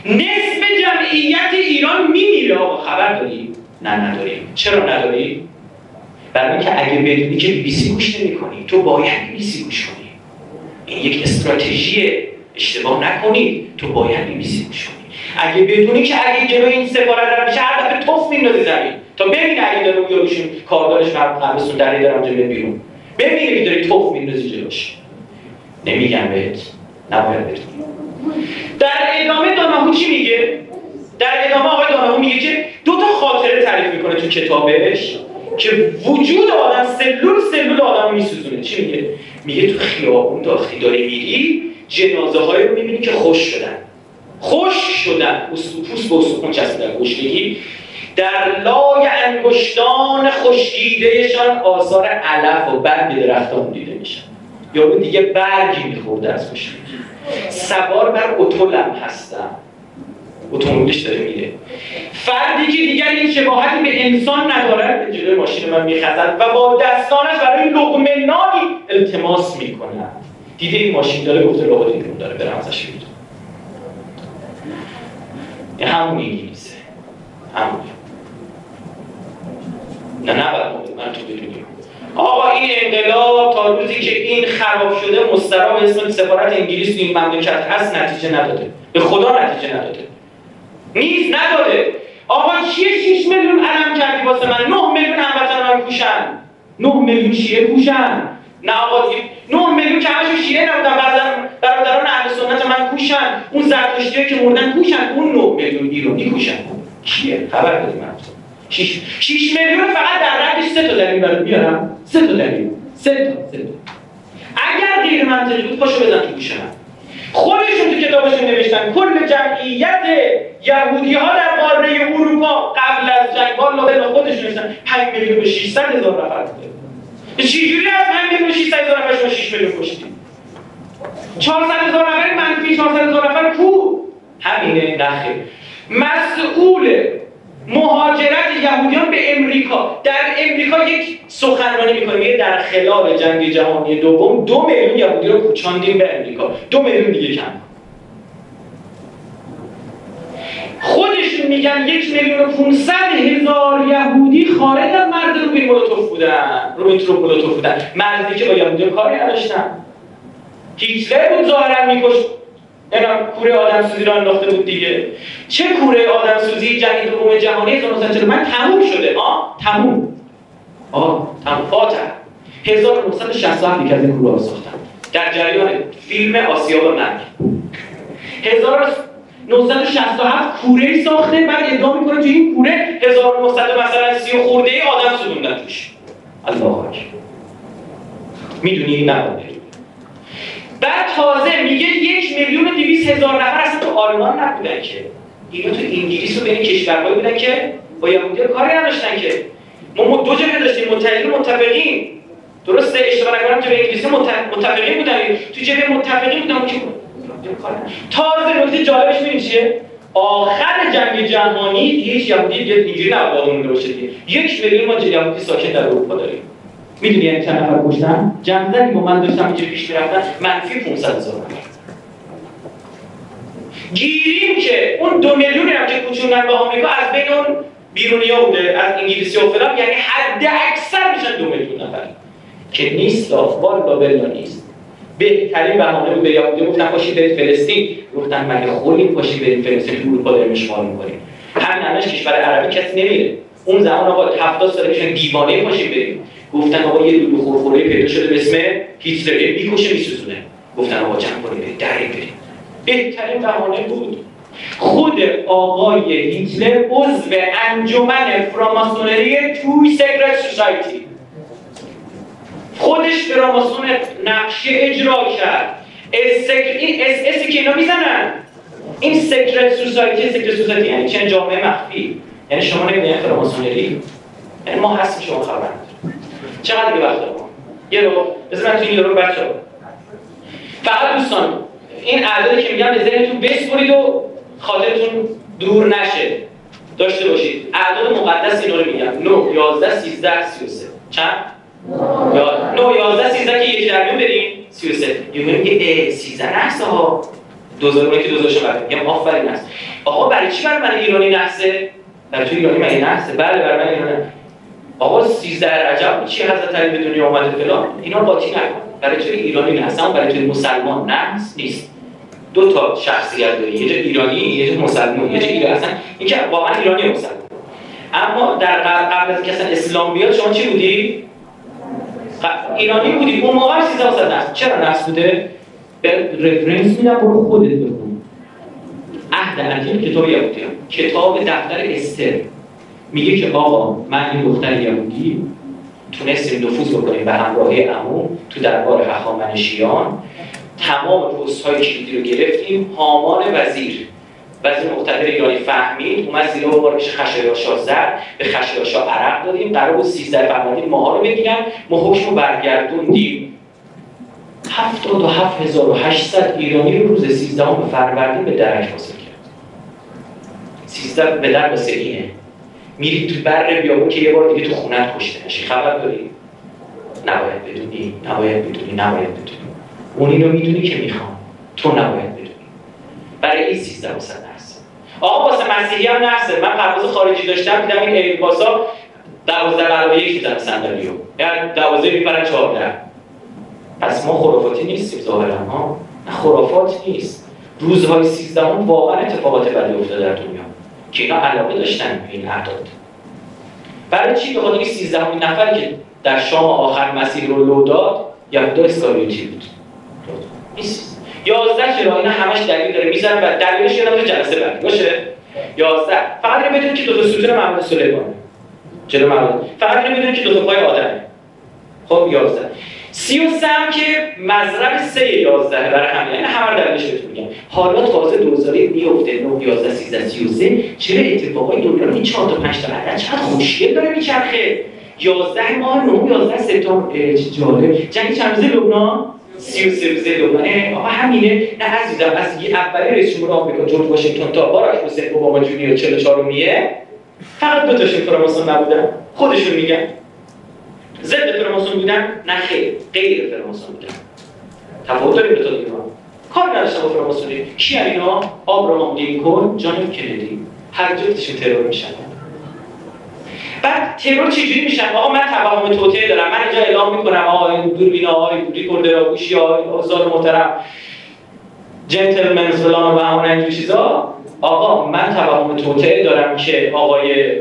نصف جمعیت ایران میمیره. آقا خبر داری؟ نه نداریم. چرا نداری؟ برای اینکه اگه بدونی که بی سی گوش نمی‌کنی تو باید بی سی گوش کنی. این یک استراتژی اشتباه نکنید تو باید بی سی گوش کنی. اگه بدونی که اگه جلوی این سفارت دارم میشه هر دفعه توف میندازی زمین. تا ببین اگه داره اون یاروشون کاردارش قبلسون دری دارم جلوی بیرون. ببینی که داری توف میندازی جلوش. نمیگم بهت. نباید بدونی در ادامه داناهو چی میگه؟ در ادامه آقای داناهو میگه که دو تا خاطره تعریف می‌کنه تو کتابش. که وجود آدم سلول سلول آدم میسوزونه. چی میگه؟ میگه تو خیابون داخلی داری میری جنازه هایی رو می‌بینی که خوش شدن. خوش شدن. پوست به استخون چسبیدن گشنگی در لای انگشتان خشکیدهشان آثار علف و برگ درختان دیده میشن. یا اون دیگه برگی میخورده از خشکی. سوار بر اتولم هستم اتومبیلش داره میره. فردی که دیگر این شباهتی به انسان ندارد به جلوی ماشین من میخزد و با دستانش برای لقمه نانی التماس می‌کنه دیده این ماشین داره گفته لابد این داره برم ازش این همون انگلیسه همون. نه نه من تو بدونیم آقا این انقلاب تا روزی که این خراب شده مسترا اسم سفارت انگلیس این مملکت هست نتیجه نداده. به خدا نتیجه نداده. نیز نداده آقا چیه 6 میلیون علم کردی واسه من؟ 9 میلیون هموطن من کوشن 9 میلیون شیعه کوشن. نه آقا 9 میلیون که همشون شیعه نبودن برادران اهل سنت من کوشن. اون زرتشتی که مردن کوشن اون 9 میلیون ایرانی کوشن کیه خبر بدید من. 6 6 میلیون فقط در ردش سه تا دلیل برات بیارم سه تا دلیل. سه تا سه تا. اگر غیر منطقی بود پاشو بزن تو گوش خودشون تو کتابشون نوشتن. کل جمعیت یهودی ها در قاره اروپا قبل از جنگ والا خودشون نوشتن. 5 میلیون و 600 هزار نفر بوده. چجوری از 5 میلیون و 600 هزار نفر شما 6 میلیون کشتید 400 هزار نفر منفی 400 هزار نفر کو؟ همینه نخیر. مسئول مهاجرت یهودیان به امریکا. در امریکا یک سخنرانی می‌کنه در خلال جنگ جهانی دوم دو میلیون یهودی رو کوچاندیم به امریکا. دو میلیون دیگه کم. خودشون میگن یک میلیون و 500 هزار یهودی خارج از مرد روبین مولوتوف بودن تروپ مولوتوف بودن. مردی که با یهودی کاری نداشتن. هیتلر بود ظاهرا میکش اینا کوره آدم سوزی رو انداخته بود دیگه. چه کوره آدم سوزی جنگ دوم جهانی 1940 تموم شده. ها تموم. آه تموم. فاتح. 1967 یک از این کوره ساختن. در جریان فیلم آسیاب مرگ. 1967 کوره ساخته بعد ادعا می‌کنه تو این کوره 1900 مثلا 30 خورده ای آدم سوزوندن توش. الله اکبر. می‌دونی نه بعد تازه میگه یک میلیون و دویست هزار نفر اصلا تو آلمان نبودن که. اینا تو انگلیس و بین کشورهایی بودن که با یهودی کاری نداشتن که. ما دو جبهه داشتیم متحدین متفقین. درسته؟ اشتباه نکنم به انگلیسی متفقین بودن. تو جبهه متفقین بودن. که تازه نکته جالبش می‌بینی چیه؟ آخر جنگ جهانی دیگه هیچ یهودی دیگه اینجوری مونده باشه یک میلیون ما یهودی ساکن در اروپا داریم. می‌دونی یعنی چند نفر کشتن؟ جنگ با من داشتم اینجا پیش می‌رفتن منفی 500 هزار گیریم که اون دو میلیونی هم که کوچوندن به آمریکا از بین اون بیرونی ها بوده از انگلیسی و فلان یعنی حد اکثر میشن دو میلیون نفر. که نیست والا بلا نیست. بهترین بهانه بود به یهودی گفتن پاشید برید فلسطین. گفتن مگه خودیم پاشید برید فلسطین؟ تو اروپا داریم اشغال می‌کنیم. همین الانش کشور عربی کسی نمیره. اون زمان آقا 70 سال پیش دیوانه پاشید بریم. گفتن آقا یه دودو خورخوره پیدا شده به اسم هیتلر می‌کشه میسوزونه. گفتن آقا جمع کنید در بریم. بهترین بهانه بود. خود آقای هیتلر عضو انجمن فراماسونری توی سیکرت سوسایتی. خودش فراماسون نقشه اجرا کرد. اس که اینا می‌زنن. این secret society secret society یعنی چند جامعه مخفی. یعنی شما نمی‌دونید فراماسونری؟ یعنی ما هستیم شما خبر چقدر دیگه وقت دارم یه رو بذار من تو این رو بچه فقط دوستان این اعدادی که میگم به ذهنتون بسپرید و خاطرتون دور نشه. داشته باشید. اعداد مقدس اینا رو میگم 9 11 13 33 چند؟ یا 9 11 13 که یک درمیون بریم. 33 یه میگه 13 نحسه ها 2000 که 2000 بعد میگم آفرین است آقا برای چی برای من ایرانی نحسه برای تو ایرانی من نحسه بله برای من ایرانی. آقا 13 رجب چی حضرت علی به دنیا اومده فلان؟ اینا قاطی نکن برای تو ایرانی نحسه برای تو مسلمان نحس نیست. دو تا شخصیت داری یه ایرانی یه مسلمان یه ایرانی. اصلا این که واقعا ایرانی مسلمان. اما در قبل از که اصلا اسلام بیاد شما چی بودی؟ ایرانی بودی. اون موقع 1300 نسل چرا نسل بوده؟ به رفرنس میدم برو خودت بخون عهد عتیق کتاب یهودی کتاب دفتر استر. میگه که آقا من این دختر یهودی تونستیم نفوذ بکنیم به همراهی عمو تو دربار هخامنشیان تمام پست های کلیدی رو گرفتیم. هامان وزیر وزیر مقتدر ایرانی فهمید اومد زیر و بارکش خشایارشا زد به خشایارشا عرق دادیم. قرار بود 13 فروردین ماها رو بگیرن. ما حکم رو برگردوندیم. 77800 ایرانی رو روز 13 فروردین به درک حاصل کرد. 13 به در واسه میری تو بر بیابون که یه بار دیگه تو خونت کشته نشی. خبر داری؟ نباید بدونی. نباید بدونی. نباید بدونی. اون اینو می‌دونی که می‌خوام. تو نباید بدونی. برای این 13 هست آقا واسه مسیحی هم نحسه من قبض خارجی داشتم دیدم این ایرباسا دوازده برابر یک میزن صندلیو یعنی دوازده میپرن چهارده. پس ما خرافاتی نیستیم ظاهرا ها. نه خرافات نیست. روزهای سیزدهم واقعا اتفاقات بدی افتاده در دنیا. که اینا علاقه داشتن به این اعداد. برای چی به خاطر 13 نفری که در شام آخر مسیح رو لو داد یهودا اسکاریوتی بود. یازده چرا؟ اینا همش دلیل داره. می‌زنن و دلیلش یادم تو جلسه بعد باشه؟ یازده. فقط اینو بدونید که دو تا ستون محمد سلیمان جلو محمد؟ فقط اینو بدونید که دو تا پای آدمه. خب یازده. سی و سم که مضرب سه یازده برای همین این همه رو دلیلش بهتون میگم حالا تازه دوزاری میفته 9 11 13 33 چرا اتفاقای دنیا رو این 4 تا 5 تا عدد چقدر خوشگل داره میچرخه؟ 11 ماه 9 11 سپتامبر. چه جالب. جنگ چند روزه لبنان؟ سی و سه روزه لبنان. آقا همینه. نه عزیزم از یه اولی رئیس جمهور آمریکا جورج واشنگتن تا باراک حسین اوباما جونیور 44 میه فقط دو تاشون فراماسون نبودن. خودشون میگن. ضد فراماسون بودن؟ نه خیر. غیر فراماسون بودن. تفاوت داریم دو تا دیگه کار نداشتن با فراماسونی کی اینا؟ آبراهام لینکلن جان کندی. هر جفتشون ترور میشن. بعد ترور چجوری میشن؟ آقا من توهم توطئه دارم. من اینجا اعلام می‌کنم. آقا این دوربین آقا ریکوردر گوشی ها استاد محترم. جنتلمن فلان و همون اینجور چیزا. آقا من توهم توطئه دارم که آقای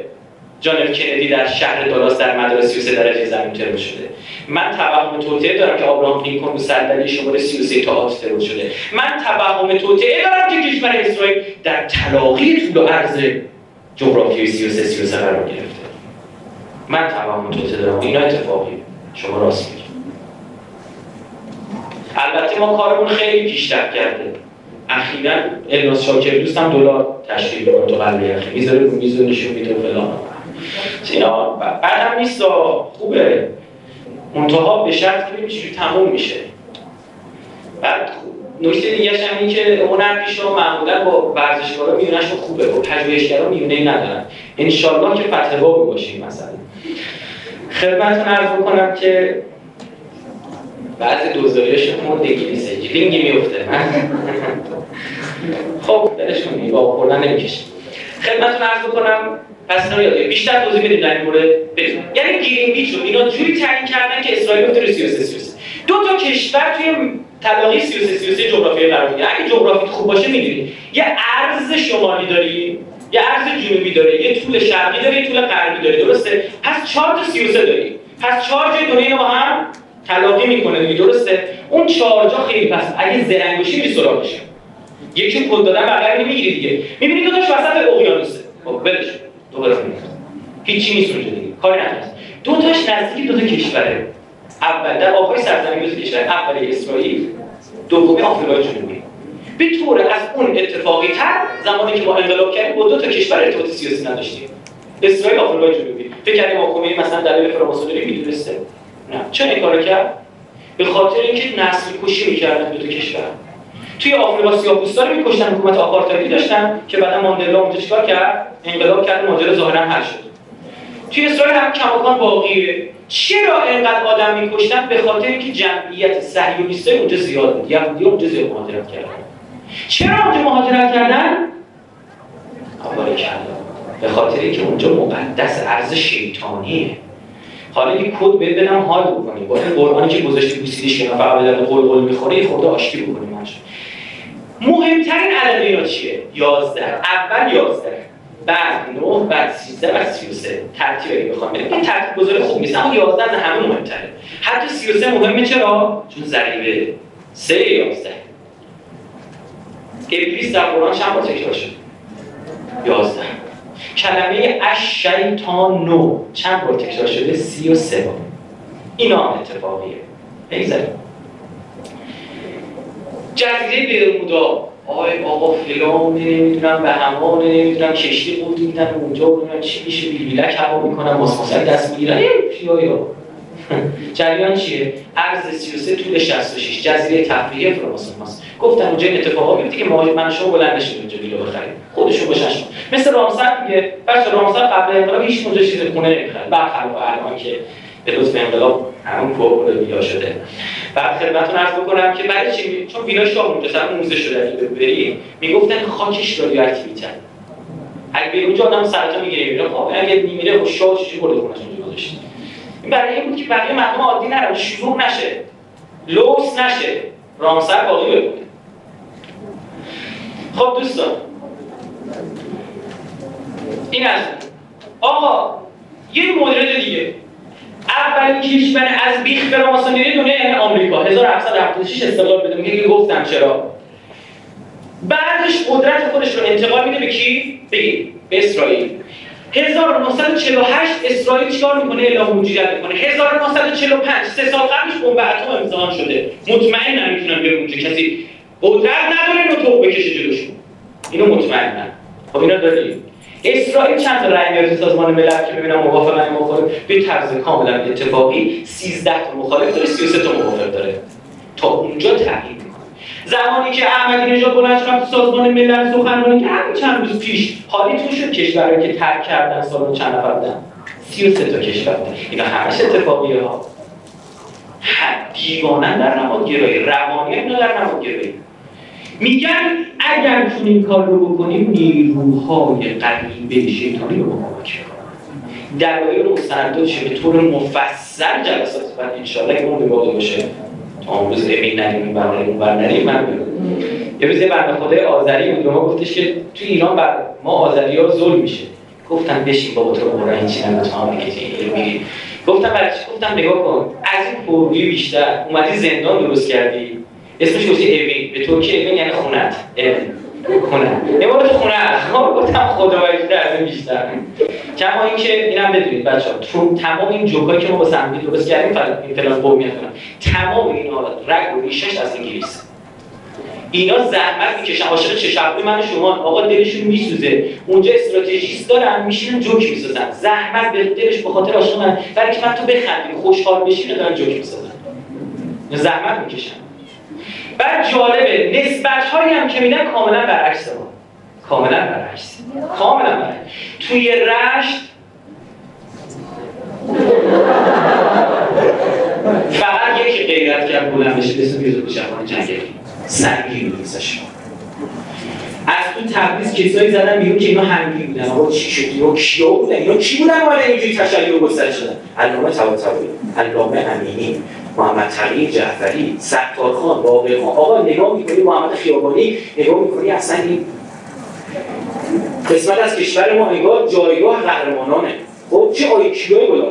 جان کندی در شهر دالاس در مدار 33 درجه زمین ترور شده. من توهم توطئه دارم که آبراهام لینکلن رو صندلی شماره 33 تا ترور شده. من توهم توطئه دارم که کشور اسرائیل در تلاقی طول و عرض جغرافیای 33 33 قرار گرفته. من توهم توته دارم. اینا اتفاقی. شما راست میگید البته ما کارمون خیلی پیشرفت کرده. اخیرا الناس شاکر دوستم دلار تشکیل می‌کنه تو قلب یخی می‌ذاره میز نشون میده فلان. اینا بعدم نیست خوبه. منتها به شرط که ببینید تموم میشه. بعد نکته دیگه هم این که هنرپیشا معمولا با ورزشکارا میونهشون خوبه. با پژوهشگرا میونه ای ندارن. ان که بابی باشیم مثلا خدمتتون عرض بکنم که بعضی دوزاریاش مرد انگلیسه لینگی میفته خب دلش کنی با خوردن نمی‌کشه. خدمتتون عرض بکنم پس یاد بیشتر توضیح بدیم در این مورد. بدون یعنی گیرینگ بیچ رو اینا جوری تعیین کردن که اسرائیل بتونه 33 33 دو تا کشور توی طبقه 33 33 جغرافیایی قرار می‌گیره اگه جغرافی خوب باشه می‌دونید یه ارز شمالی داری یه ارز جنوبی داره یه طول شرقی داره یه طول غربی داره درسته؟ پس 4 تا 33 داری. پس 4 جای دنیا با هم تلاقی می‌کنه دیگه درسته؟ اون چهار جا خیلی پس اگه زرنگ باشی میری سراغش. یکی کد دادن بغل می‌گیری دیگه. می‌بینی دو تاش وسط اقیانوسه. خب ولش دوباره هیچی نیست اونجا دیگه. کاری نداره دو تاش نزدیک دو تا کشوره. اول در آبهای سرزمین دو کشور اول اسرائیل دومی آفریقای جنوبی. به طور از اون اتفاقی تر زمانی که ما انقلاب کردیم با دو تا کشور ارتباط سیاسی نداشتیم. اسرائیل آفریقای جنوبی. فکر کردیم حکومت مثلا دلیل فراماسونری می‌دونسته. نه. چه کارو کرد؟ به خاطر اینکه نسل کشی می‌کردن دو تا کشور. توی آفریقا سیاه‌پوستا رو میکشتن حکومت آپارتایدی داشتن که بعدا ماندلا اونجا چیکار کرد؟ انقلاب کرد ماجرا ظاهرا حل شد. توی اسرائیل هم کماکان باقیه. چرا اینقدر آدم میکشتن؟ به خاطر اینکه جمعیت صهیونیستای اونجا زیاد بود. یهودی اونجا زیاد مهاجرت کردن. چرا اونجا مهاجرت کردن؟ اول به خاطر اینکه اونجا مقدس ارز شیطانیه. حالا یه کد بهت بدم حال بکنی. با این قرآنی که گذاشتی بوسیدش که نفر به درد قول می‌خوره یه خورده آشتی بکنی مهمترین عدد اینا چیه؟ 11 اول 11 بعد 9 بعد 13 بعد 33 ترتیب اگه بخوام بگم این ترتیب گذاری خوب نیست اما 11 از همه مهمتره. حتی 33 مهمه چرا؟ چون ضریبه 3 11 ابلیس در قرآن چند بار تکرار شد؟ 11 کلمه نو چند بار تکرار شده؟ 33 بار. اینا هم اتفاقیه. بگذاریم. جزیره برمودا آقای آقا فلان نمی‌دونم به همان نمی‌دونم کشتی قوطی میدن اونجا نمی‌دونم چی میشه بیلک هوا می‌کنن ماسماسک دست می‌گیرن یا [laughs] جریان چیه؟ عرض 33 طول 66 جزیره تفریحی فراماسون هست گفتن اونجا این اتفاقا بیفته که من شما بلند شد اونجا بیلو بخریم. خودشون باشن مثل رامسر دیگه بچه رامسر قبل انقلاب هیچ اونجا چیز خونه نمی‌خرد برخلاف الان که به لطف انقلاب همون فوق العاده شده بعد خدمتتون عرض بکنم که برای چی چون ویلا شاه اونجا سر موزه شده اگه بری می‌گفتن خاکش رادیواکتیویته اگه به اونجا آدم سرطان می‌گیره میره خب اگه میمیره خب شاه چجوری برده خونش اونجا گذاشت این برای این بود که بقیه مردم عادی نرن شروع نشه لوس نشه رامسر باقی بمونه خب دوستان این از آقا یه مورد دیگه اولین کشور از بیخ فراماسونری دنیا یعنی آمریکا. 1776 استقلال بده میگه گفتم. چرا؟ بعدش قدرت خودش رو انتقال میده به کی؟ به اسرائیل. 1948 اسرائیل چیکار می‌کنه؟ اعلام موجودیت می‌کنه. 1945 سه سال قبلش بمب اتم امتحان شده. مطمئن نمی‌تونن به اونجا. کسی قدرت نداره تو بکشه جلوشون اینو مطمئنن خب اینا داریم. اسرائیل چند تا رأی میاره سازمان ملل که ببینم موافق یا مخالف به طرز کاملا اتفاقی 13 تا مخالف داره 33 تا موافق داره. تا اونجا تغییر زمانی که احمدی نژاد بلند تو سازمان ملل سخنرانی که همین چند روز پیش حالیتون شد کشورهایی که ترک کردن سال چند نفر بودن؟ 33 تا کشور اینا همش اتفاقیه ها. دیوانن در نماد گرایی روانی اینا در نماد گرایی میگن اگر چون این کار رو بکنیم نیروهای قریبه شیطانی رو کمک کنیم دلایل مستنداتش به طور مفصل جلسات بعد انشاءالله که اون به باشه. تا اون روز امین نریم این برنامه اون بر نریم من یه روز بنده خدای آذری بود ما گفتش که تو ایران بر ما آذری ها ظلم میشه. گفتم بشین بابا تو قرآن این چی نمی‌تونم میگی. گفتم برای چی؟ گفتم نگاه کن از این پروی بیشتر اومدی زندان درست کردی. اسمش گفتی اوین به ترکی اوین یعنی خونت. خونه نمارد خونه ما گفتم خدا از این بیشتر. کما اینکه اینم بدونید بچه ها تمام این جوکایی که ما با سهمی درست کردیم این فلان قومیت کنم تمام اینا رگ و ریشش از انگلیس. اینا زحمت می‌کشن. عاشق چشموی من شما. آقا دلشون میسوزه. اونجا استراتژیست دارن میشینن جوک می‌سازن. زحمت به دلش به خاطر عاشق من. برای که من تو بخندیم خوشحال بشین دارن جوک می‌سازن. زحمت می‌کشن. بعد جالبه نسبت هایی هم که میدن کاملا برعکس ما. کاملا برعکس. کاملا برعکس. توی رشت فقط یکی غیرت کرد بلند بشه اسم یوزو جوان جنگلی. سنگین نیستش از تو تبریز کسایی زدن بیرون که اینا هنگی بودن. آقا چی شد؟ یا کیا بودن؟ یا کی بودن ولی اینجوری تشیع گسترش شدن علامه طباطبایی. علامه امینی. محمد تقی جعفری ستارخان باقر خان. آقا نگاه می‌کنی محمد خیابانی؟ نگاه می‌کنی اصلا این قسمت از کشور ما انگار جایگاه قهرمانانه. خب چه آیکیوی بلا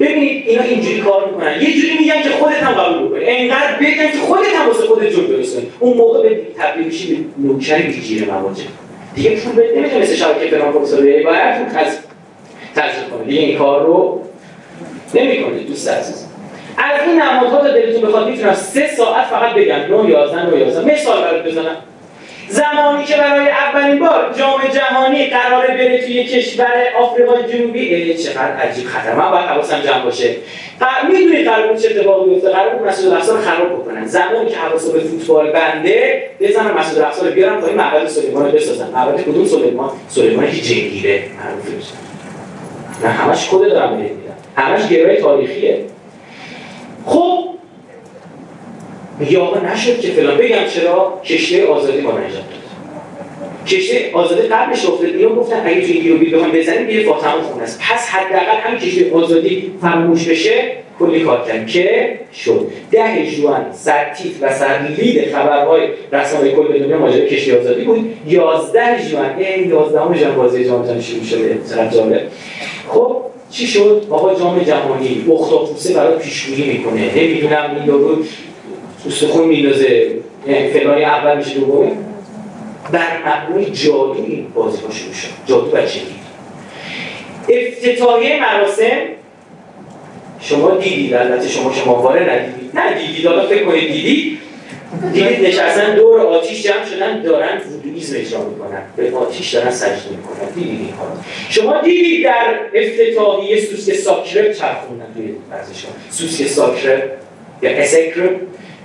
ببینید اینا اینجوری کار می‌کنن. یه جوری میگن که خودت هم قبول بکنی. انقدر بگن که خودت هم واسه خودت جون برسونی اون موقع به تبدیل میشی به نوکر بیجیر مواجه. دیگه پول بده نمی‌تونه مثل شبکه پروفسور باید پول تزریق کنه. دیگه این کار رو نمی‌کنه دوست عزیز. از این نمادها تا دلتون بخواد می‌تونم سه ساعت فقط بگم. 9 11 9 11 مثال برات بزنم. زمانی که برای اولین بار جام جهانی قراره بره توی کشور آفریقای جنوبی چقدر عجیب خطر. من باید حواسم جمع باشه. می‌دونی قرار بود چه اتفاقی بیفته؟ قرار بود مسعود رو خراب بکنن. زمانی که حواس به فوتبال بنده بزنن مسعود الاقصا رو بیارن پای معبد سلیمان رو بسازن معبد کدوم سلیمان؟ سلیمان جنگیره. معروفه نه همش کد دارم میدم همش گرای تاریخیه. خب میگه آقا نشد که فلان. بگم چرا؟ کشته آزادی با نجات کشته آزادی قبلش افتاد. اینا گفتن اگه توی گیروبی بخوایم بزنیم یه فاطمه خونه است. پس حداقل همین کشته آزادی فراموش بشه کلی کار کرد که شد. ده جوان سرتیت و سرلید خبرهای رسانه کل دنیا ماجرای کشتی آزادی بود. یازده جوان این یازدهم جوان بازی جام شروع شده چقدر جالب. خب چی شد؟ آقا جام جهانی اختاپوسه برای پیشگویی می‌کنه. نمی‌دونم این یارو استخون میندازه. فلانی اول میشه دومه بر مبنای جادو این بازی ها شروع شد. جادو بچگی افتتاحیه مراسم شما دیدید البته شما شما واره ندیدید نه دیدید حالا فکر کنید دیدید دیدید نشستن دور آتیش جمع شدن دارن وودویزم اجرا می‌کنن به آتیش دارن سجده می‌کنن. دیدید این کار شما دیدید در افتتاحیه سوسک ساکرب چرخوندن توی ورزشگاه سوسک ساکرب؟ یا اسکرب؟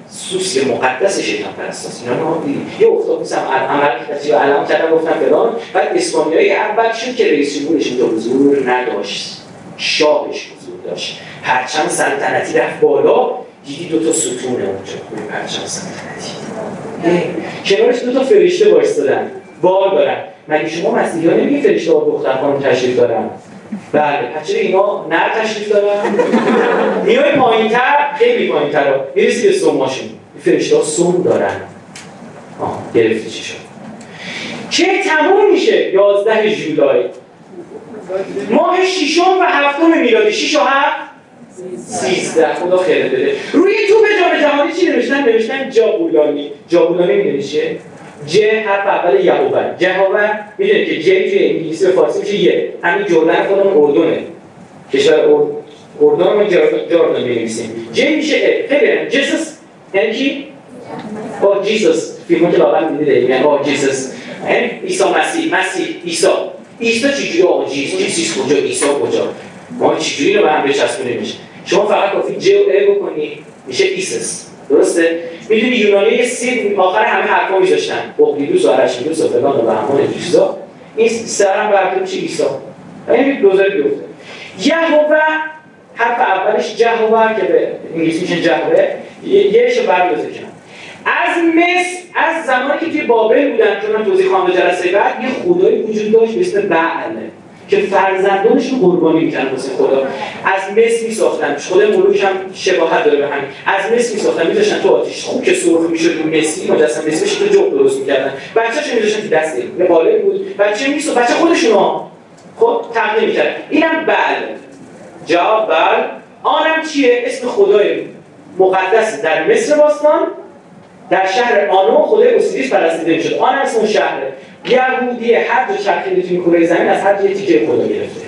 سوسک مقدس شیطان پرست اینا نه یه اختاپوس هم عمل کسی علم کردن گفتن فلان. بعد اسپانیایی اول شد که رئیس جمهورش اینجا حضور نداشت. شاهش حضور داشت. پرچم سلطنتی رفت بالا دیدی دو تا ستونه اونجا. پرچم سلطنتی. کنارش دو تا فرشته وایستادن. بال دارن. مگه شما مسیحی ها نمیگه فرشته ها دختر خانم تشریف دارن؟ بله. چرا اینا نر تشریف دارن؟ میای پایینتر خیلی پایینتر. می‌رسی به سوماشون فرشته ها سوم دارن. آه گرفتی چی شد؟ که تموم میشه؟ 11 جولای. ماه ششم و هفتم میلادی. 6 و 7 13 خدا خیرت بده. روی توپ جام جهانی چی نوشتن؟ نوشتن جابولانی. جابولانی می‌دونی چیه؟ ج حرف اول یهوه. جهوه می‌دونی که ج توی انگلیسی و فارسی میشه یه. همین جردن خودمون اردنه. کشور اردن ما جردن می‌نویسیم. ج میشه ا خیلی جیسوس یعنی کی با جیسوس فیلمو که لاغر می‌دیده. یعنی با جیسوس یعنی عیسی مسیح. مسیح. عیسی. عیسی چجوری؟ آقا جیسوس جیسوس کجا؟ عیسی کجا؟ ما چجوری رو به هم بچسبونیم میشه شما فقط کافی ج و ا بکنی میشه ایسس. درسته؟ می‌دونی یونانی سی آخر همه حرفا میذاشتن بقلیدوس و ارشمیدوس و فلان و بهمان چیزا. این سرم برده میشه عیسا این دوزاری بیفته. یهوه حرف اولش جهوه که به انگلیسی میشه جهوه یهشو بردازه کنم از مصر از زمانی که توی بابل بودن که من توضیح خواهم جلسه بعد یه خدایی وجود داشت به اسم بعله که فرزندانش رو قربانی می‌کنن واسه خدا. از مس میساختن. خود ملوک هم شباهت داره به همین. از مس میساختن. میذاشتن تو آتیش. خوب که سرخ می‌شد اون مسی مجسم بشه تو جوب درست می‌کردن. بچه‌ش میذاشتن تو دست به بود. بچه میسو بچه خودشون ها خب تقدیم می‌کرد. اینم بل جواب بل آنم چیه؟ اسم خدای مقدس در مصر باستان. در شهر آنو خدای اوسیریس پرستیده می‌شد. آن اسم اون یهودی هر جا چرخیده توی کره زمین از هر یه تیکه خدا گرفته.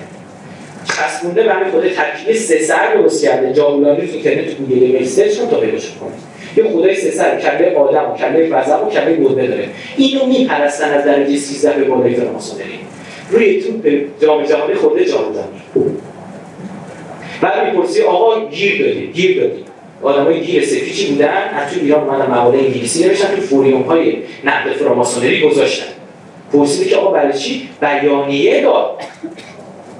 چسبونده به همین خدای ترکیب سه سر درست کرده. جاولانی تو اینترنت تو Google image search تا پیداش کنید یه خدای سه سر کله آدم و کله وزق و کله گربه داره. اینو میپرستن از درجه 13 به بالای فراماسونری روی توپ جام جهانی خورده جاودانی بعد می‌پرسی آقا گیر دادی گیر دادی. آدمای گیر سفیچی بودن از تو ایران اومدن مقاله انگلیسی نوشتن تو فوریوم های نقد فراماسونری گذاشتن. پرسیدی که آقا برای چی؟ بیانیه داد.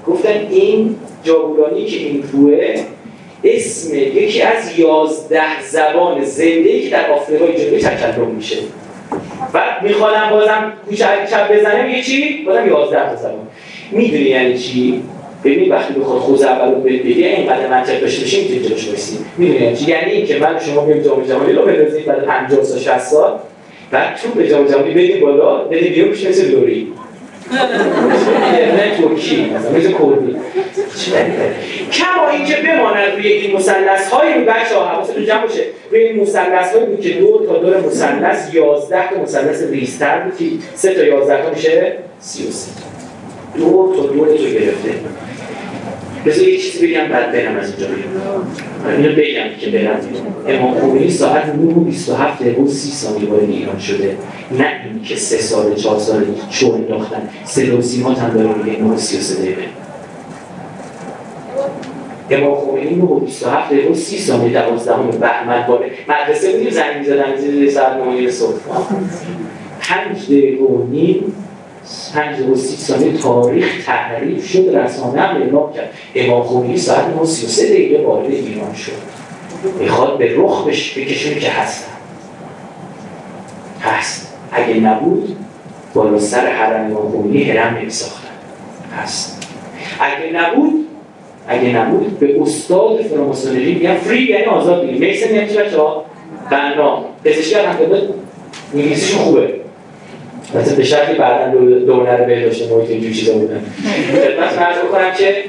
گفتن این جاگولانی که این روه اسم یکی از یازده زبان زنده که در آفریقای جنوبی تکلم میشه. و میخوادم بازم کوچه چپ بزنه میگه چی؟ بازم یازده تا زبان. می‌دونی یعنی چی؟ ببین وقتی بخواد خوز اول رو بگه اینقدر منطق داشته باشیم می‌تونی جلوش بایستی می‌دونی یعنی اینکه من شما بیام جام جهانی رو بندازیم بعد 50 سال 60 سال. بعد تو به جام جهانی بدیم بالا بدیم بیرون پیش مثل لوری نه ترکی مثل کردی. کما اینکه بماند روی این مثلث هایی رو بچه ها حواستون جمع باشه. روی این مثلث هایی بود که دو تا دور مثلث 11 تا مثلث ریزتر بود که سه تا 11 تا میشه 33 دو تا دور تو گرفته. بذار یه چیزی بگم بعد برم از اینجا بیرون اینو بگم که برم. امام خمینی ساعت 9 و 27 دقیقه و 30 ثانیه وارد ایران شده. نه این که سه سال چهار سال چو انداختن. سه و هم داره میگه 9 و 33 دقیقه امام خمینی 9 و 27 دقیقه و 30 ثانیه 12 بهمن وارد مدرسه بودیم زنگ می‌زدن زیر ساعت 9 صبح. 5 دقیقه و نیم پنج و سی ثانیه تاریخ تحریف شد رسانه هم اعلام کرد. امام خمینی ساعت 9 33 دقیقه وارد ایران شد. می‌خواد به رخ بکشونه که هستن هست. اگه نبود بالا سر حرم امام خمینی هرم نمیساختن. هست. اگه نبود اگه نبود به استاد فراماسونری میگن فری یعنی آزاد دیگه. میسن یعنی بچه ها؟ بنا پزشکی هم انگلیسیشون خوبه. مثلا به شرطی بعدا دونه رو بهداشت محیط اینجور چیزا بودن. خدمت عرض بکنم که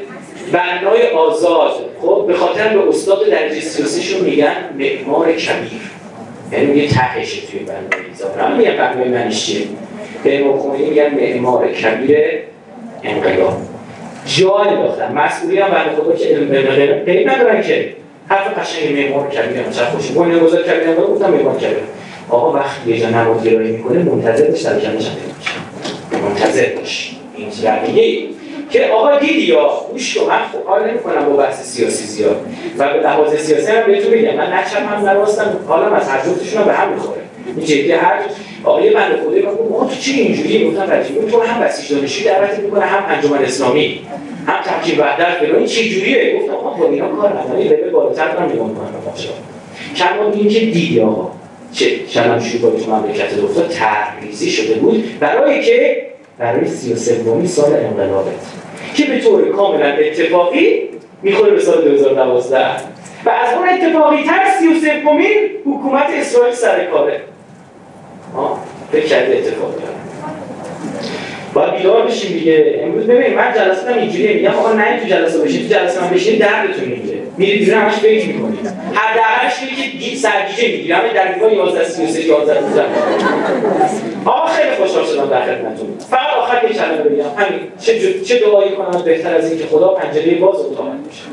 بنای آزاد خب به خاطر به استاد درجه سیاسیشون میگن معمار کبیر. یعنی میگه تهشه توی بنای ایزاد هم میگن بنای منش چیه؟ به خمینی میگن معمار کبیر انقلاب. جا انداختن مسئولی هم بنده خدا که علم غیب ندارن که حرف قشنگ معمار کبیر هم چه خوشی. بونه گذار کبیر انقلاب گفتم معمار کبیر. آقا وقتی یه جا نماز گرایی می‌کنه منتظر باش در جمعش منتظر باش. این رویه که آقا دیدی یا گوش کن من خب حال نمی‌کنم با بحث سیاسی زیاد. و به لحاظ سیاسی هم بهتون بگم من نه چپ هم نراستم حالا از هر جفتشون به هم می‌خوره. این جدی هر آقای بنده خدایی گفت ما تو چی اینجوری گفتم رجیب تو هم بسیج دانشجویی دعوت می‌کنه هم انجمن اسلامی هم تحکیم وحدت فلان این چه جوریه؟ گفتم آقا با اینا کار نداره لول بالاتر دارم نگاه می‌کنم کما اینکه دیدی آقا چه شلم شوبایی تو مملکت افتاد تحریزی شده بود برای که برای سی و سال انقلابت که به طور کاملا اتفاقی می‌خوره به سال 2012 و از اون اتفاقی تر سی و حکومت اسرائیل سر کاره. فکر کرده اتفاقی. باید بیدار بشیم دیگه. امروز ببین من جلسه اینجوریه. میگم آقا نه تو جلسه باشید تو جلسه من بشین دردتون می‌گیره. میری بیرون همش فکر می‌کنی حداقلش اینه که سرگیجه می‌گیری همه دیوار 11 33 11 13 آقا خیلی خوشحال شدم در خدمتتون. فقط آخر یه کلمه بگم. همین چه چه دعایی کنم بهتر از اینکه خدا پنجره باز اتاق بشه